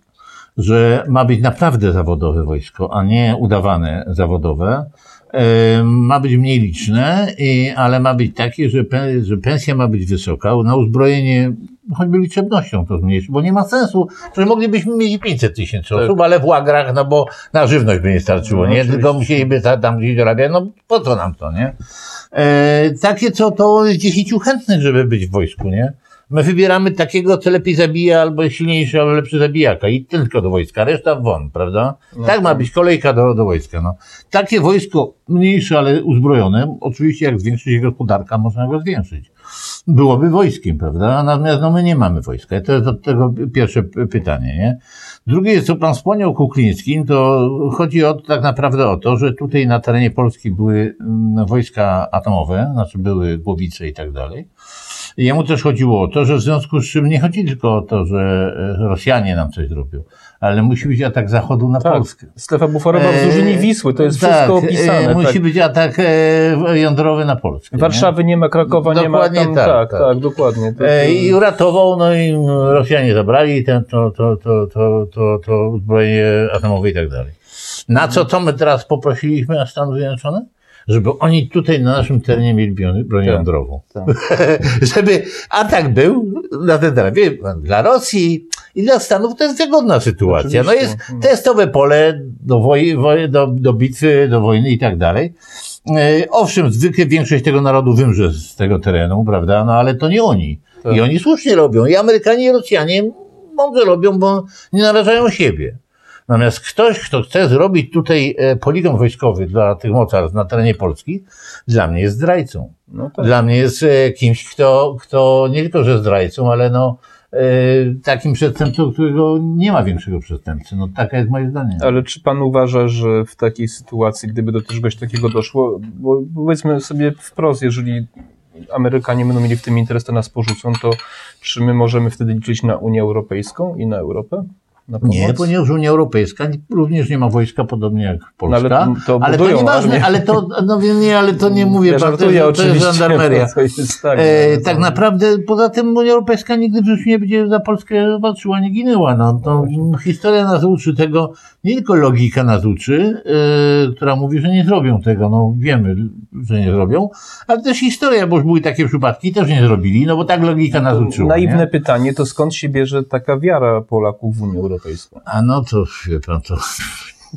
że ma być naprawdę zawodowe wojsko, a nie udawane zawodowe. E, Ma być mniej liczne, i- ale ma być takie, że, pe- że pensja ma być wysoka, na uzbrojenie choćby liczebnością to zmniejszyć, bo nie ma sensu, że moglibyśmy mieć 500 tysięcy osób, ale w łagrach, no bo na żywność by nie starczyło, No, nie? oczywiście. Tylko musieliby ta- tam gdzieś dorabiać, no po co nam to, nie? E, takie co to jest 10 chętnych, żeby być w wojsku, nie? My wybieramy takiego, co lepiej zabija, albo silniejszy, ale lepszy zabijaka i tylko do wojska, reszta won, prawda? tak ma być kolejka do, do wojska, no. Takie wojsko mniejsze, ale uzbrojone, oczywiście jak zwiększy się gospodarka, można go zwiększyć. Byłoby wojskiem, prawda? Natomiast no my nie mamy wojska. To jest od tego pierwsze pytanie, nie? Drugie jest, co pan wspomniał Kuklińskim, to chodzi o, tak naprawdę o to, że tutaj na terenie Polski były mm, wojska atomowe, znaczy były głowice i tak dalej. Jemu też chodziło o to, że w związku z czym nie chodzi tylko o to, że e, Rosjanie nam coś zrobią, ale musi być atak Zachodu na Tak. Polskę. Strefa buforowa wzdłuż linii Wisły, to jest tak, wszystko opisane. e, Musi tak. być atak e, jądrowy na Polskę. nie? Warszawy nie ma, Krakowa nie ma. Dokładnie Tam, tak, tak, tak, tak. dokładnie. To, E, I uratował, no i Rosjanie zabrali ten, to, to, to, to, to, to uzbrojenie atomowe i tak dalej. Na co to my teraz poprosiliśmy na Stany Zjednoczone? Żeby oni tutaj na naszym terenie mieli broń, broń Tak. jądrową. Tak. Żeby atak był na ten teren. Wie Dla Rosji i dla Stanów to jest wygodna sytuacja. No jest testowe pole do, woj, woj, do, do bitwy, do wojny i tak dalej. E, Owszem, zwykle większość tego narodu wymrze z tego terenu, prawda? No ale to nie oni. Tak. I oni słusznie robią. I Amerykanie i Rosjanie mądrze robią, bo nie narażają siebie. Natomiast ktoś, kto chce zrobić tutaj e, poligon wojskowy dla tych mocarstw na terenie Polski, dla mnie jest zdrajcą. no tak. Dla mnie jest e, kimś, kto, kto nie tylko, że zdrajcą, ale no e, takim przestępcą, którego nie ma większego przestępcy. No taka jest moje zdanie. Ale czy pan uważa, że w takiej sytuacji, gdyby do czegoś takiego doszło, bo powiedzmy sobie wprost, jeżeli Amerykanie będą mieli w tym interes, to nas porzucą, to czy my możemy wtedy liczyć na Unię Europejską i na Europę? Na pomoc? Nie, ponieważ Unia Europejska również nie ma wojska, podobnie jak Polska. No, ale to ale to nieważne, armię. ale to, no nie, ale to nie mówię, ja pan, to, jest- to jest oczywiście. żandarmeria. To jest tak, E, ale tak naprawdę, poza tym Unia Europejska nigdy w życiu nie będzie za Polskę walczyła, nie ginęła. No, to historia nas uczy tego, nie tylko logika nas uczy, e, która mówi, że nie zrobią tego. No wiemy, że nie zrobią, ale też historia, bo już były takie przypadki, też nie zrobili, no bo tak logika nas uczyła. Naiwne Nie? pytanie, to skąd się bierze taka wiara Polaków w Unię Europejską? A no to, wie pan, to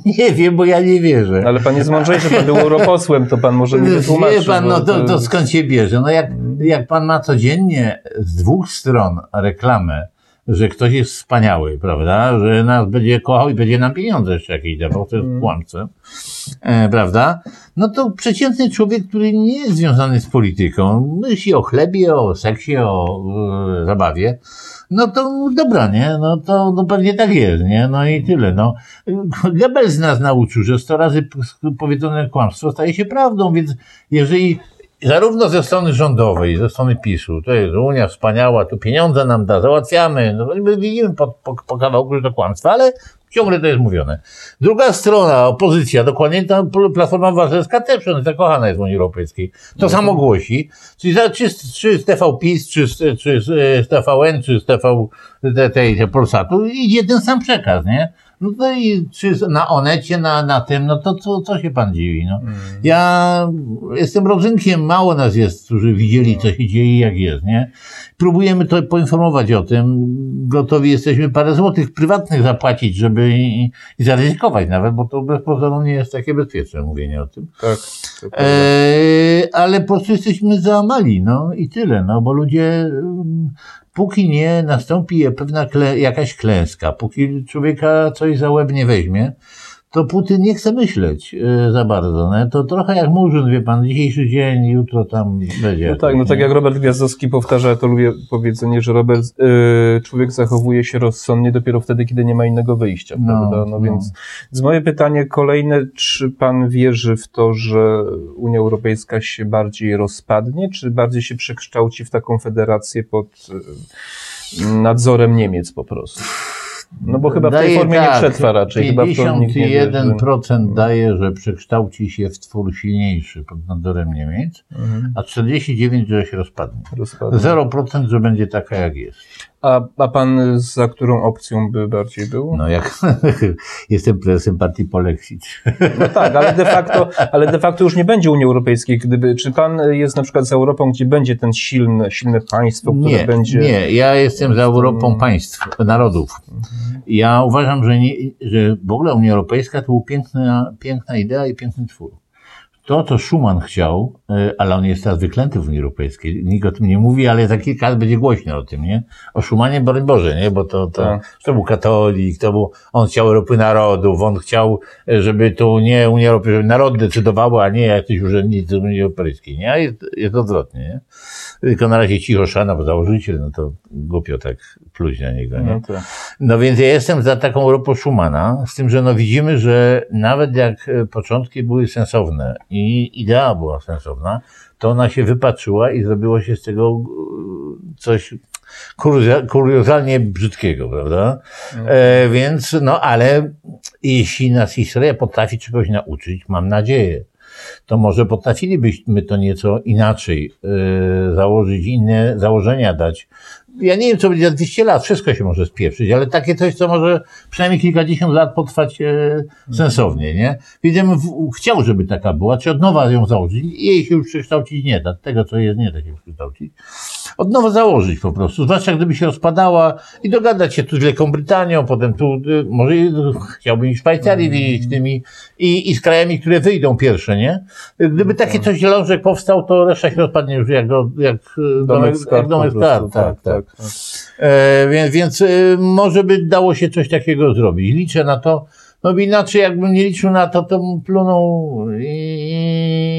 nie wiem, bo ja nie wierzę. Ale pan jest mądrzejszy, pan był europosłem, to pan może mi Wie wytłumaczyć. pan, no to, to skąd się bierze? No jak, jak pan ma codziennie z dwóch stron reklamę, że ktoś jest wspaniały, prawda? Że nas będzie kochał i będzie nam pieniądze jeszcze jakieś dawał, to jest Mhm. kłamstwo, e, prawda? No to przeciętny człowiek, który nie jest związany z polityką, myśli o chlebie, o seksie, o e, zabawie, no to dobra, nie? No to no pewnie tak jest, nie? No i tyle, no. Goebbels nas nauczył, że 100 razy powiedzone kłamstwo staje się prawdą, więc jeżeli zarówno ze strony rządowej, ze strony PiSu, to jest Unia wspaniała, tu pieniądze nam da, załatwiamy, no my widzimy po, po, po kawałku, że to kłamstwo, ale ciągle to jest mówione. Druga strona, opozycja, dokładnie ta Platforma Obywatelska też ona zakochana jest w Unii Europejskiej. To samo głosi, czyli za, czy, czy z TV PiS, czy, z- czy z e, TVN, czy z TV tej, tej, tej Polsatu, idzie ten sam przekaz, nie? No to i czy na Onecie, na, na tym, no to co, co się pan dziwi, no? Ja jestem rodzynkiem, mało nas jest, którzy widzieli, co się dzieje, i jak jest, nie? Próbujemy to poinformować o tym. Gotowi jesteśmy parę złotych prywatnych zapłacić, żeby i, i zaryzykować nawet, bo to bez pozoru nie jest takie bezpieczne mówienie o tym. Tak. Eee, ale po prostu jesteśmy załamali, no i tyle, no bo ludzie, mm, póki nie nastąpi pewna klę, jakaś klęska, póki człowieka coś za łeb nie weźmie, to Putin nie chce myśleć e, za bardzo. Nie? To trochę jak Murzyn, wie pan, dzisiejszy dzień, jutro tam będzie. No tak, no tak jak Robert Gwiazdowski powtarza, to lubię powiedzenie, że Robert, y, człowiek zachowuje się rozsądnie dopiero wtedy, kiedy nie ma innego wyjścia, no, prawda? No, no, więc z moje pytanie kolejne, czy pan wierzy w to, że Unia Europejska się bardziej rozpadnie, czy bardziej się przekształci w taką federację pod y, nadzorem Niemiec po prostu? No bo chyba w tej formie tak, nie przetrwa raczej. 51% daje, że przekształci się w twór silniejszy pod nadzorem Niemiec, mhm. a 49% że się rozpadnie. rozpadnie. 0% że będzie taka jak jest. A, a pan za którą opcją by bardziej był? No jak jestem prezesem partii Polexit. No tak, ale de facto, ale de facto już nie będzie Unii Europejskiej. Gdyby, czy pan jest na przykład za Europą, gdzie będzie ten silne, silne państwo, które nie, będzie... Nie, ja jestem za Europą państw, narodów. Ja uważam, że, nie, że w ogóle Unia Europejska to była piękna, piękna idea i piękny twór to, co Schuman chciał, e, ale on jest teraz wyklęty w Unii Europejskiej, nikt o tym nie mówi, ale za kilka lat będzie głośno o tym, nie? O Schumanie, broń Boże, nie? Bo to, to, tak. to był katolik, to był, on chciał Europy Narodów, on chciał, e, żeby tu nie Unia Europejska, żeby narody decydowały, a nie jacyś urzędnicy Unii Europejskiej, nie? A jest, jest odwrotnie, nie? Tylko na razie cicho szana, bo założyciel, no to głupio tak pluć na niego, nie? No, tak. no więc ja jestem za taką Europą Schumana, z tym, że no widzimy, że nawet jak e, początki były sensowne i idea była sensowna, to ona się wypatrzyła i zrobiło się z tego e, coś kuriozalnie brzydkiego, prawda? Mhm. E, więc, no ale jeśli nas historia potrafi czegoś nauczyć, mam nadzieję, to może potrafilibyśmy to nieco inaczej yy, założyć, inne założenia dać ja nie wiem, co będzie za 200 lat, wszystko się może spieprzyć, ale takie coś, co może przynajmniej kilkadziesiąt lat potrwać e, sensownie, nie? Widzimy, chciał, żeby taka była, czy od nowa ją założyć. Jej się już przekształcić nie da, tego, co jest, nie da się przekształcić. Od nowa założyć po prostu, zwłaszcza gdyby się rozpadała i dogadać się tu z Wielką Brytanią, potem tu, y, może chciałbym i Szwajcarii widzieć tymi i, i z krajami, które wyjdą pierwsze, nie? Gdyby takie coś zielążek powstał, to reszta się rozpadnie już jak, jak domek, jak domek skarb, tak, tak. tak. E, więc, więc e, może by dało się coś takiego zrobić. Liczę na to, no inaczej jakbym nie liczył na to, to bym plunął i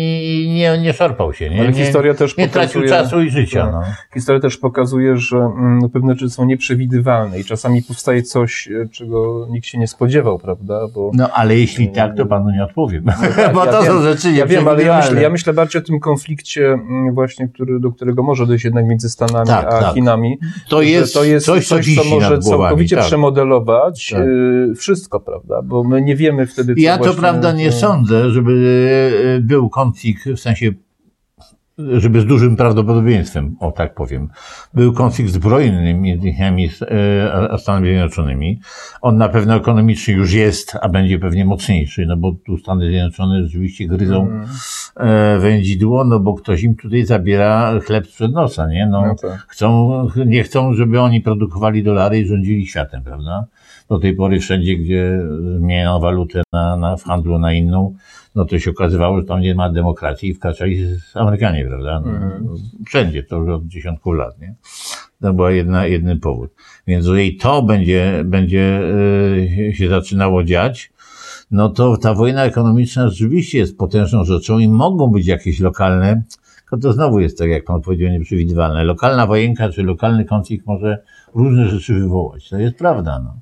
nie, nie szarpał się. Nie, Ale historia też nie tracił czasu i życia. Tak. No. Historia też pokazuje, że mm, pewne rzeczy są nieprzewidywalne i czasami powstaje coś, e, czego nikt się nie spodziewał, prawda? Bo, no ale jeśli tak, to panu nie odpowiem. No, tak, Bo ja to wiem, są rzeczy Ja wiem, ale ja myślę, ja myślę bardziej o tym konflikcie mm, właśnie, który, do którego może dojść jednak między Stanami tak, a tak. Chinami. To jest, to jest coś, coś co, może całkowicie tak. przemodelować tak. Y, wszystko, prawda? Bo my nie wiemy wtedy, co Ja to prawda nie sądzę, żeby e, był konflikt, w sensie żeby z dużym prawdopodobieństwem, o tak powiem, był konflikt zbrojny między Chinami e, a Stanami Zjednoczonymi. On na pewno ekonomicznie już jest, a będzie pewnie mocniejszy, no bo tu Stany Zjednoczone rzeczywiście gryzą mm. wędzidło, no bo ktoś im tutaj zabiera chleb sprzed nosa, nie? No, no tak. chcą, nie chcą, żeby oni produkowali dolary i rządzili światem, prawda? do tej pory wszędzie, gdzie zmieniano walutę na, na, w handlu na inną, no to się okazywało, że tam nie ma demokracji i wkraczali Amerykanie, prawda? No, mm. Wszędzie, to już od dziesiątków lat, nie? To była jedna, jeden powód. Więc jeżeli to będzie, będzie yy, się zaczynało dziać, no to ta wojna ekonomiczna rzeczywiście jest potężną rzeczą i mogą być jakieś lokalne, tylko to znowu jest tak, jak pan powiedział, nieprzewidywalne. Lokalna wojenka czy lokalny konflikt może różne rzeczy wywołać. To jest prawda, no.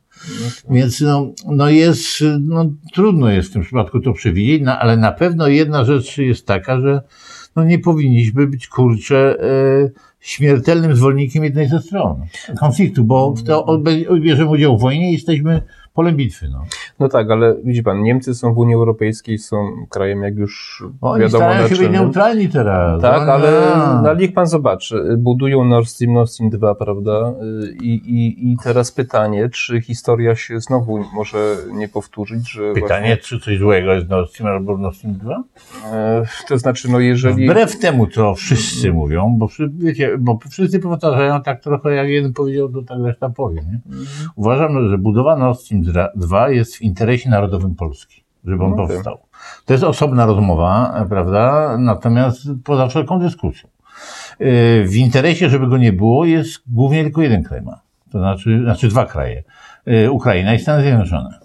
Więc no, no jest, no trudno jest w tym przypadku to przewidzieć, no, ale na pewno jedna rzecz jest taka, że no nie powinniśmy być kurczę e, śmiertelnym zwolennikiem jednej ze stron konfliktu, bo w to bierzemy udział w wojnie i jesteśmy polem bitwy. No. no tak, ale widzi pan, Niemcy są w Unii Europejskiej, są krajem jak już Oni wiadomo na się być neutralni teraz. Tak, ale, no, ale niech pan zobaczy, budują Nord Stream, Nord Stream 2, prawda? I, i, I teraz pytanie, czy historia się znowu może nie powtórzyć, że Pytanie, właśnie... czy coś złego jest Nord Stream albo Nord Stream 2? E, to znaczy, no jeżeli... Wbrew temu, co wszyscy mówią, bo, wiecie, bo wszyscy powtarzają tak trochę, jak jeden powiedział, to tak reszta powie, nie? Mhm. Uważam, że budowa Nord Stream 2 jest w interesie narodowym Polski, żeby on okay. powstał. To jest osobna rozmowa, prawda? Natomiast poza wszelką dyskusją. Y, w interesie, żeby go nie było, jest głównie tylko jeden kraj ma. To znaczy, znaczy dwa kraje. Y, Ukraina i Stany Zjednoczone.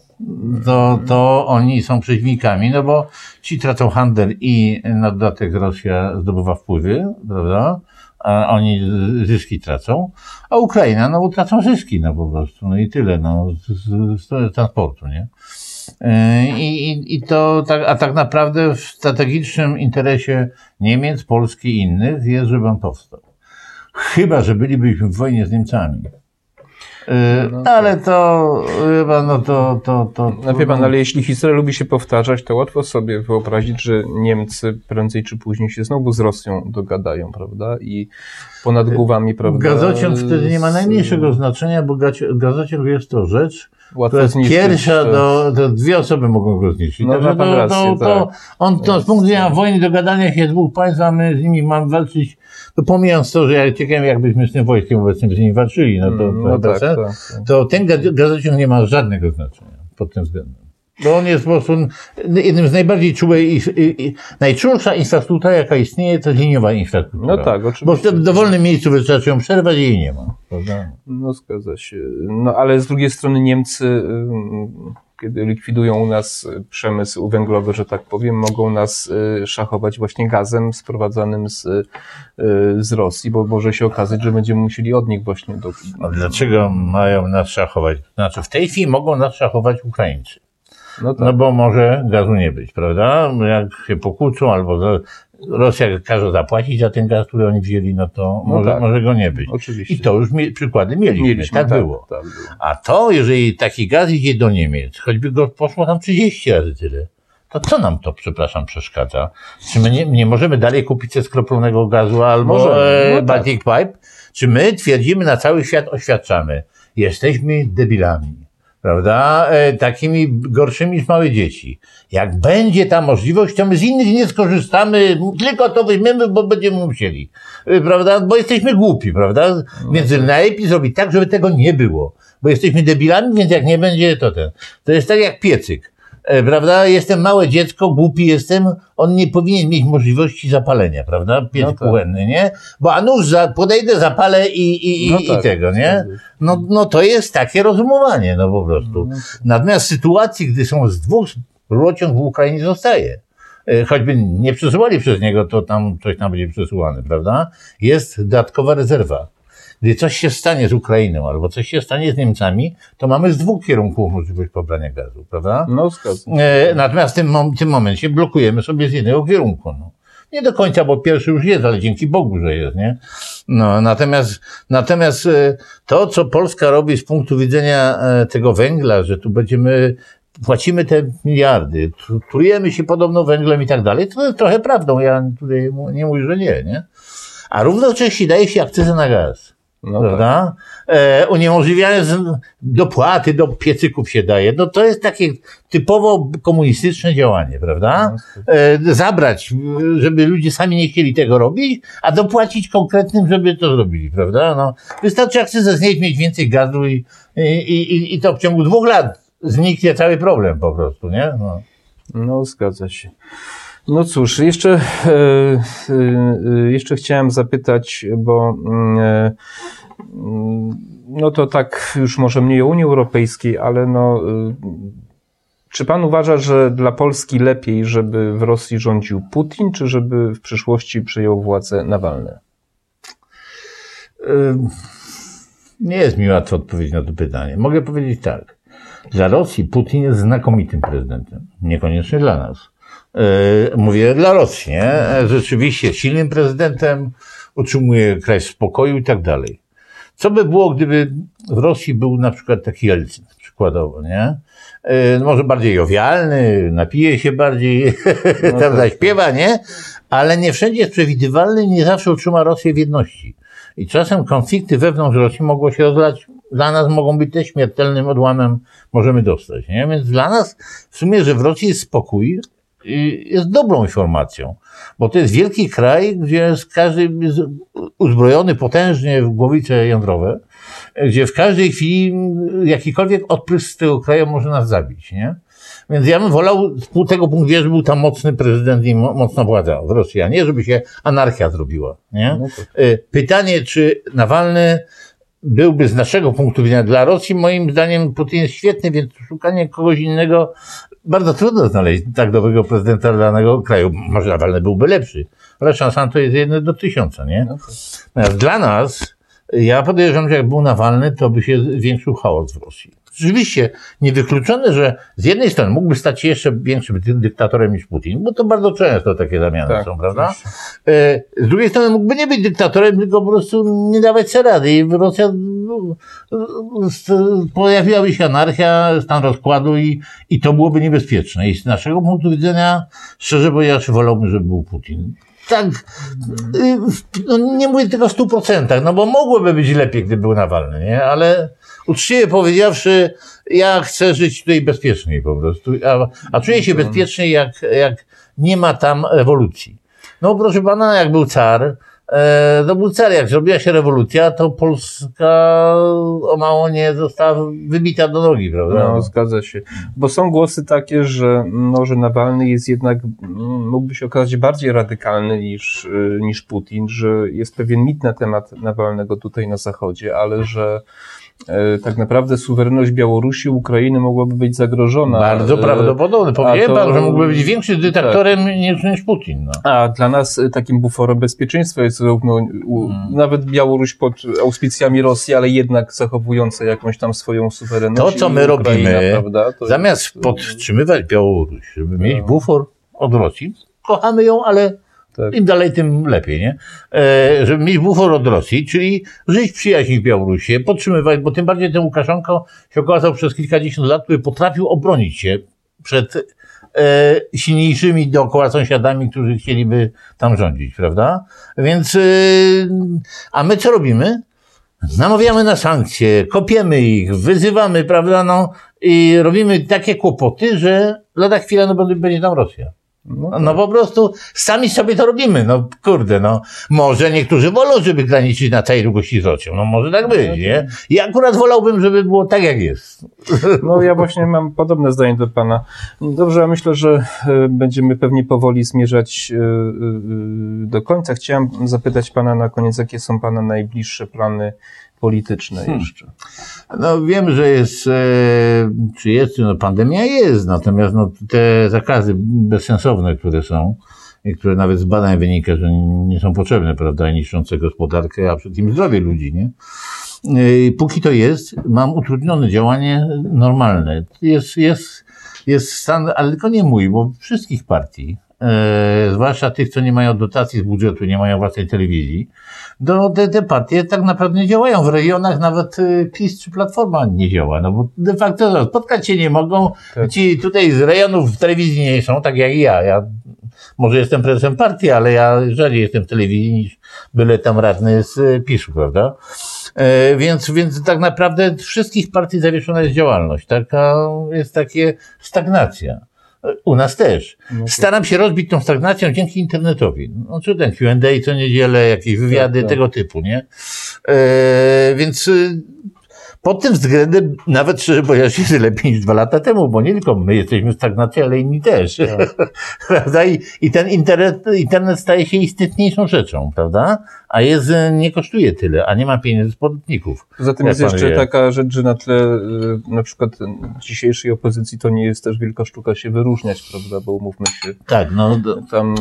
to, to oni są przeciwnikami, no bo ci tracą handel i na dodatek Rosja zdobywa wpływy, prawda? A oni zyski tracą, a Ukraina, no bo tracą zyski, no po prostu, no i tyle, no, z, z transportu, nie? I, i, I to tak, a tak naprawdę w strategicznym interesie Niemiec, Polski i innych jest, żeby on powstał. Chyba, że bylibyśmy w wojnie z Niemcami. No, no ale to chyba, no to, to, to, no wie pan, ale jeśli historia lubi się powtarzać, to łatwo sobie wyobrazić, że Niemcy prędzej czy później się znowu z Rosją dogadają, prawda? I ponad głowami, prawda? Gazociąg wtedy nie ma najmniejszego znaczenia, bo gazociąg jest to rzecz, Łatwo to jest pierwsza, to... Do, dwie osoby mogą go zniszczyć. No, Także to, rację, to, to, tak. on to z punktu widzenia wojny dogadania się dwóch państw, a my z nimi mamy walczyć, to pomijając to, że ja ciekawe jakbyśmy z tym wojskiem obecnym z nimi walczyli, no to, to, no tak, tak, tak, to ten gazociąg nie ma żadnego znaczenia pod tym względem. Bo on jest po prostu jednym z najbardziej czułej i, i, najczulsza infrastruktura, jaka istnieje, to liniowa infrastruktura. No tak, oczywiście. Bo w dowolnym miejscu wystarczy ją przerwać i jej nie ma. Prawda? No zgadza się. No ale z drugiej strony Niemcy, kiedy likwidują u nas przemysł węglowy, że tak powiem, mogą nas y, szachować właśnie gazem sprowadzanym z, y, z Rosji, bo może się okazać, że będziemy musieli od nich właśnie do... A dlaczego mają nas szachować? Znaczy w tej chwili mogą nas szachować Ukraińcy. No, tak. no bo może gazu nie być, prawda? Jak się pokłócą albo Rosja każe zapłacić za ten gaz, który oni wzięli, no to no może, tak. może go nie być. Oczywiście. I to już mi, przykłady mieliśmy, mieliśmy tak, tak, było. tak, było. A to, jeżeli taki gaz idzie do Niemiec, choćby go poszło tam 30 razy tyle, to co nam to, przepraszam, przeszkadza? Czy my nie, nie możemy dalej kupić ze skroplonego gazu albo możemy, e, no tak. Baltic Pipe? Czy my twierdzimy, na cały świat oświadczamy, jesteśmy debilami prawda, e, takimi gorszymi niż małe dzieci. Jak będzie ta możliwość, to my z innych nie skorzystamy, tylko to weźmiemy, bo będziemy musieli, e, prawda, bo jesteśmy głupi, prawda, więc najlepiej zrobić tak, żeby tego nie było, bo jesteśmy debilami, więc jak nie będzie, to ten. To jest tak jak piecyk. E, prawda? Jestem małe dziecko, głupi jestem, on nie powinien mieć możliwości zapalenia, prawda? Piec no tak. kuchenny, nie? Bo a nuż, za, podejdę, zapalę i, i, no i, tak, i tego, nie? No, no to jest takie rozumowanie, no po prostu. No. Natomiast w sytuacji, gdy są z dwóch rurociąg w Ukrainie zostaje. E, choćby nie przesuwali przez niego, to tam coś tam będzie przesuwane, prawda? Jest dodatkowa rezerwa. Gdy coś się stanie z Ukrainą albo coś się stanie z Niemcami, to mamy z dwóch kierunków możliwość pobrania gazu, prawda? No. E, natomiast w tym, w tym momencie blokujemy sobie z jednego kierunku. No. Nie do końca, bo pierwszy już jest, ale dzięki Bogu, że jest, nie? No, natomiast, natomiast e, to, co Polska robi z punktu widzenia e, tego węgla, że tu będziemy płacimy te miliardy, trujemy się podobno węglem i tak dalej, to jest trochę prawdą. Ja tutaj nie mówię, że nie, nie? A równocześnie daje się akcyzę na gaz. No prawda? Tak. E, uniemożliwiając dopłaty do piecyków się daje. No to jest takie typowo komunistyczne działanie, prawda? No, tak. E, zabrać, żeby ludzie sami nie chcieli tego robić, a dopłacić konkretnym, żeby to zrobili, prawda? No, wystarczy akcyzę znieść, mieć więcej gazu i, i, i, i to w ciągu dwóch lat zniknie cały problem po prostu, nie? No, no zgadza się. No cóż, jeszcze, e, e, jeszcze chciałem zapytać, bo mm, e, no to tak już może mniej o Unii Europejskiej, ale no, czy pan uważa, że dla Polski lepiej, żeby w Rosji rządził Putin, czy żeby w przyszłości przejął władzę Nawalny? Nie jest mi łatwo odpowiedzieć na to pytanie. Mogę powiedzieć tak. Dla Rosji Putin jest znakomitym prezydentem. Niekoniecznie dla nas. E, mówię dla Rosji, nie? Rzeczywiście silnym prezydentem, utrzymuje kraj w spokoju i tak dalej. Co by było, gdyby w Rosji był na przykład taki Jelcyn, przykładowo, nie? E, może bardziej jowialny, napije się bardziej, no tam tak. zaśpiewa, nie? Ale nie wszędzie jest przewidywalny, nie zawsze utrzyma Rosję w jedności. I czasem konflikty wewnątrz Rosji mogą się rozlać, dla nas mogą być też śmiertelnym odłamem, możemy dostać, nie? Więc dla nas w sumie, że w Rosji jest spokój, jest dobrą informacją, bo to jest wielki kraj, gdzie każdy jest uzbrojony potężnie w głowice jądrowe, gdzie w każdej chwili jakikolwiek odprysk z tego kraju może nas zabić, nie? Więc ja bym wolał z tego punktu widzenia, żeby był tam mocny prezydent i mocna władza w Rosji, a nie żeby się anarchia zrobiła, nie? No y, pytanie, czy Nawalny byłby z naszego punktu widzenia dla Rosji, moim zdaniem Putin jest świetny, więc szukanie kogoś innego bardzo trudno znaleźć tak dobrego prezydenta dla danego kraju. Może Nawalny byłby lepszy, ale szansa to jest jedno do tysiąca, nie? Natomiast dla nas, ja podejrzewam, że jak był Nawalny, to by się zwiększył chaos w Rosji. Rzeczywiście niewykluczone, że z jednej strony mógłby stać się jeszcze większym dy- dyktatorem niż Putin, bo to bardzo często takie zamiany Tak, są, prawda? oczywiście. E, Z drugiej strony mógłby nie być dyktatorem, tylko po prostu nie dawać sobie rady i Rosja no, pojawiłaby się anarchia, stan rozkładu i, i to byłoby niebezpieczne. I z naszego punktu widzenia, szczerze powiedziawszy, wolałbym, żeby był Putin. Tak, y, no nie mówię tylko w stu procentach, no bo mogłoby być lepiej, gdyby był Nawalny, nie? Ale uczciwie powiedziawszy, ja chcę żyć tutaj bezpieczniej po prostu, a, a czuję się bezpieczniej, jak, jak nie ma tam rewolucji. No proszę pana, jak był car, e, to był car, jak zrobiła się rewolucja, to Polska o mało nie została wybita do nogi, prawda? No, zgadza się. Bo są głosy takie, że, no, że Nawalny jest jednak, mm, mógłby się okazać bardziej radykalny niż, y, niż Putin, że jest pewien mit na temat Nawalnego tutaj na Zachodzie, ale że e, tak naprawdę suwerenność Białorusi, Ukrainy mogłaby być zagrożona. Bardzo E, prawdopodobne. To- pan, że mógłby być większy dyktatorem niż, niż Putin. No. A dla nas y, takim buforem bezpieczeństwa jest zarówno Hmm. nawet Białoruś pod auspicjami Rosji, ale jednak zachowująca jakąś tam swoją suwerenność. To, co my Ukraina, robimy, prawda, Zamiast jest, podtrzymywać Białoruś, żeby mieć No. bufor od Rosji, kochamy ją, ale Tak. im dalej, tym lepiej, nie? E, żeby mieć bufor od Rosji, czyli żyć przyjaźni w Białorusi, podtrzymywać, bo tym bardziej ten Łukaszenko się okazał przez kilkadziesiąt lat, który potrafił obronić się przed e, silniejszymi dookoła sąsiadami, którzy chcieliby tam rządzić, prawda? Więc, e, a my co robimy? Namawiamy na sankcje, kopiemy ich, wyzywamy, prawda, no i robimy takie kłopoty, że lada chwila no, będzie tam Rosja. No, No, no po prostu sami sobie to robimy, no kurde, no. Może niektórzy wolą, żeby graniczyć na całej długości z Rosją, no może tak być, nie? Ja akurat wolałbym, żeby było tak, jak jest. No ja właśnie mam podobne zdanie do pana. Dobrze, ja myślę, że e, będziemy pewnie powoli zmierzać e, e, do końca. Chciałem zapytać pana na koniec, jakie są pana najbliższe plany polityczne Hmm. jeszcze? No wiem, że jest, e, czy jest, no pandemia jest, natomiast no, te zakazy bezsensowne, które są i które nawet z badań wynika, że nie są potrzebne, prawda, niszczące gospodarkę, a przede wszystkim zdrowie ludzi, nie? E, Póki to jest, mam utrudnione działanie normalne. Jest, jest, jest stan, ale tylko nie mój, bo wszystkich partii, e, zwłaszcza tych, co nie mają dotacji z budżetu, nie mają własnej telewizji, no te, te partie tak naprawdę nie działają. W regionach nawet y, PiS czy Platforma nie działa, no bo de facto spotkać się nie mogą. Tak. Ci tutaj z rejonów w telewizji nie są, tak jak ja. Ja może jestem prezesem partii, ale ja rzadziej jestem w telewizji niż byle tam radny z y, PiSu, prawda? E, więc, więc tak naprawdę wszystkich partii zawieszona jest działalność. Taka jest takie stagnacja. U nas też. No Staram się rozbić tą stagnacją dzięki internetowi. No, ten Q&A co niedzielę, jakieś wywiady tak. tego typu, nie? E, więc y, pod tym względem nawet szczerze powiedziawszy jest lepiej niż dwa lata temu, bo nie tylko my jesteśmy w stagnacji, ale inni też. Tak. prawda? I, I ten internet, internet staje się istotniejszą rzeczą, prawda? A jest, y, nie kosztuje tyle, a nie ma pieniędzy z podatników. Poza tym jest jeszcze wie. taka rzecz, że na tle y, na przykład dzisiejszej opozycji to nie jest też wielka sztuka się wyróżniać, prawda, bo umówmy się, Tak, no. tam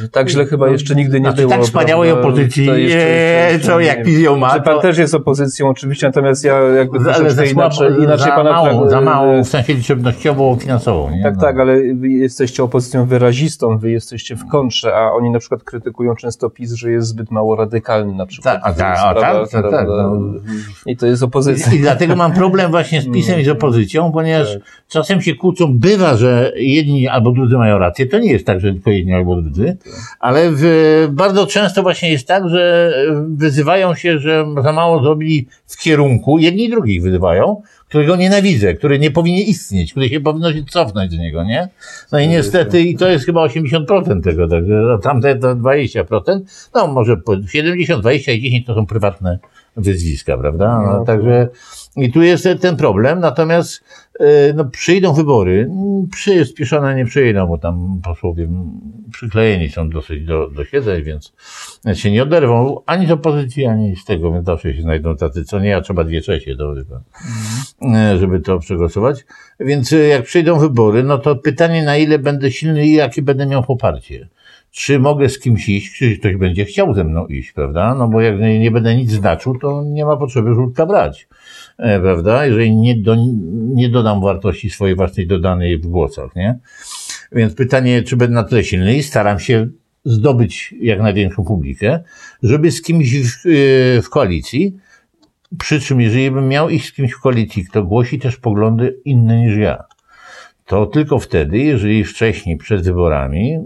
że tak źle chyba jeszcze nigdy nie Znaczy, było. tak wspaniałej opozycji, jeszcze- jeszcze- nie, jeszcze co jak ją ma, Że pan to- też jest opozycją oczywiście, natomiast ja jakby ale troszeczkę za, inaczej, słabo, inaczej za, pana mało, tra- za mało w sensie liczebnościowo, finansowo. Nie? Tak, No. tak, ale wy jesteście opozycją wyrazistą, wy jesteście w kontrze, a oni na przykład krytykują często PiS, że jest zbyt mało radykalny na przykład. Tak, tak, sprawa, tak, tak, tak, no. I to jest opozycja. I, I dlatego mam problem właśnie z PiSem i z opozycją, ponieważ Tak. czasem się kłócą. Bywa, że jedni albo drudzy mają rację. To nie jest tak, że tylko jedni albo drudzy, ale w, bardzo często właśnie jest tak, że wyzywają się, że za mało zrobili w kierunku, jedni i drugich wyzywają, którego nienawidzę, który nie powinien istnieć, który się powinno się cofnąć z niego, nie? No i niestety, i to jest chyba 80% tego, no, tamte to 20%, no może po 70, 20 i 10 to są prywatne wyzwiska, prawda? No, także i tu jest ten problem, natomiast e, no, przyjdą wybory, przyspieszone nie przyjdą, bo tam posłowie przyklejeni są dosyć do, do siedzeń, więc się nie oderwą ani z opozycji, ani z tego, więc zawsze się znajdą tacy, co nie, a trzeba dwie trzecie, do, mhm. żeby to przegłosować. Więc e, jak przyjdą wybory, no to pytanie, na ile będę silny i jakie będę miał poparcie czy mogę z kimś iść, czy ktoś będzie chciał ze mną iść, prawda? No bo jak nie, nie będę nic znaczył, to nie ma potrzeby żółtka brać, e, prawda? Jeżeli nie, do, nie dodam wartości swojej własnej dodanej w głosach, nie? Więc pytanie, czy będę na tyle silny i staram się zdobyć jak największą publikę, żeby z kimś w, e, w koalicji, przy czym jeżeli bym miał iść z kimś w koalicji, kto głosi też poglądy inne niż ja, to tylko wtedy, jeżeli wcześniej, przed wyborami,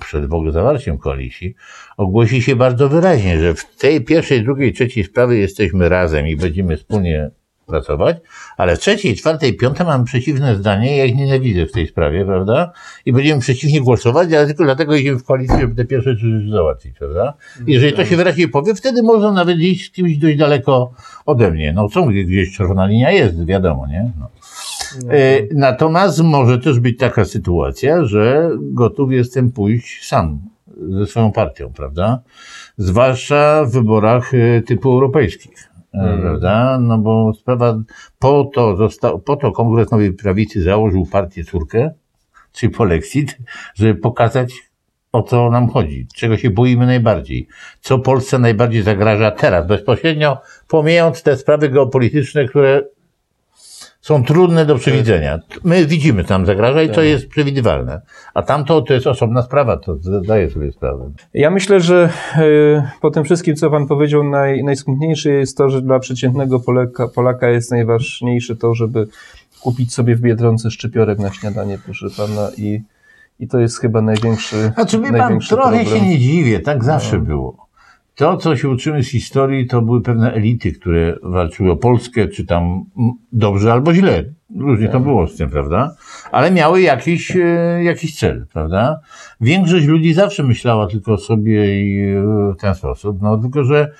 przed w ogóle zawarciem koalicji, ogłosi się bardzo wyraźnie, że w tej pierwszej, drugiej, trzeciej sprawie jesteśmy razem i będziemy wspólnie pracować, ale w trzeciej, czwartej, piątej mamy przeciwne zdanie, ja ich nienawidzę w tej sprawie, prawda? I będziemy przeciwnie głosować, ale tylko dlatego idziemy w koalicję, żeby te pierwsze trzy rzeczy załatwić, prawda? Jeżeli to się wyraźnie powie, wtedy można nawet iść z kimś dość daleko ode mnie. No, co gdzieś czerwona linia jest, wiadomo, nie? No. E, natomiast może też być taka sytuacja, że gotów jestem pójść sam ze swoją partią, prawda? Zwłaszcza w wyborach e, typu europejskich. Hmm. Prawda? No bo sprawa, po to, został, po to Kongres Nowej Prawicy założył partię córkę, czyli Polexit, żeby pokazać, o co nam chodzi, czego się boimy najbardziej, co Polsce najbardziej zagraża teraz, bezpośrednio pomijając te sprawy geopolityczne, które są trudne do przewidzenia. My widzimy, tam zagraża i to tak. jest przewidywalne. A tamto to jest osobna sprawa, to zdaję sobie sprawę. Ja myślę, że y, po tym wszystkim, co Pan powiedział, naj, najsmutniejsze jest to, że dla przeciętnego Polaka, Polaka jest najważniejsze to, żeby kupić sobie w Biedronce szczypiorek na śniadanie, proszę Pana, i, i to jest chyba największy Znaczy, wie Pan, trochę problem. się nie dziwię, tak zawsze no. było. To, co się uczymy z historii, to były pewne elity, które walczyły o Polskę, czy tam dobrze albo źle. Różnie to było z tym, prawda? Ale miały jakiś, e, jakiś cel, prawda? Większość ludzi zawsze myślała tylko o sobie i e, w ten sposób. No, tylko, że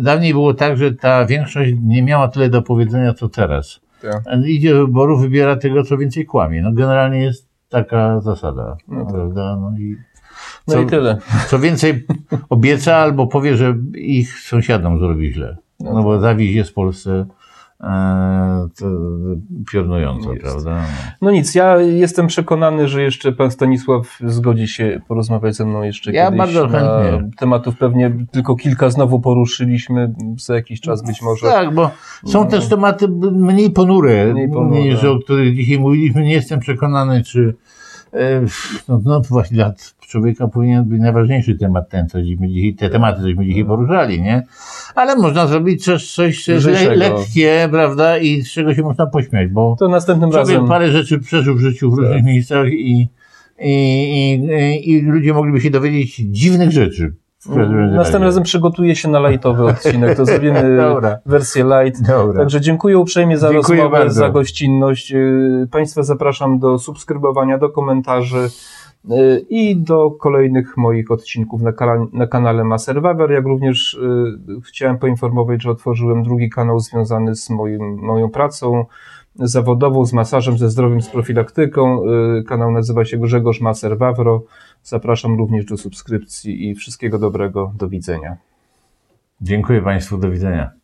dawniej było tak, że ta większość nie miała tyle do powiedzenia, co teraz. Tak. Idzie do wyboru, wybiera tego, co więcej kłamie. No, generalnie jest taka zasada, no tak. prawda? No i no co, i tyle. Co więcej, obieca albo powie, że ich sąsiadom zrobi źle. No, no bo tak. zawieź jest w Polsce e, piorunująco, prawda? No nic, ja jestem przekonany, że jeszcze pan Stanisław zgodzi się porozmawiać ze mną jeszcze ja kiedyś. bardzo chętnie. Tematów pewnie tylko kilka znowu poruszyliśmy, za jakiś czas być może. Tak, bo są no. też tematy mniej ponure, mniej ponure. niż o których dzisiaj mówiliśmy. Nie jestem przekonany, czy no, no właśnie dla człowieka powinien być najważniejszy temat ten, co dzisiaj, te tematy, cośmy dzisiaj poruszali, nie? Ale można zrobić coś, coś le, lekkie, prawda, i z czego się można pośmiać, bo to następnym człowiek razem. parę rzeczy przeżył w życiu w różnych tak. miejscach i, i, i, i ludzie mogliby się dowiedzieć dziwnych rzeczy. Następnym razem przygotuję się na lightowy odcinek, to zrobimy wersję light. Dobra. Także dziękuję uprzejmie za dziękuję rozmowę, bardzo. za gościnność. Y, państwa zapraszam do subskrybowania, do komentarzy. Y, i do kolejnych moich odcinków na, na kanale Maserwaver, jak również y, chciałem poinformować, że otworzyłem drugi kanał związany z moim, moją pracą zawodową, z masażem, ze zdrowiem, z profilaktyką. Y, kanał nazywa się Grzegorz Maserwawro. Zapraszam również do subskrypcji i wszystkiego dobrego. Do widzenia. Dziękuję Państwu. Do widzenia.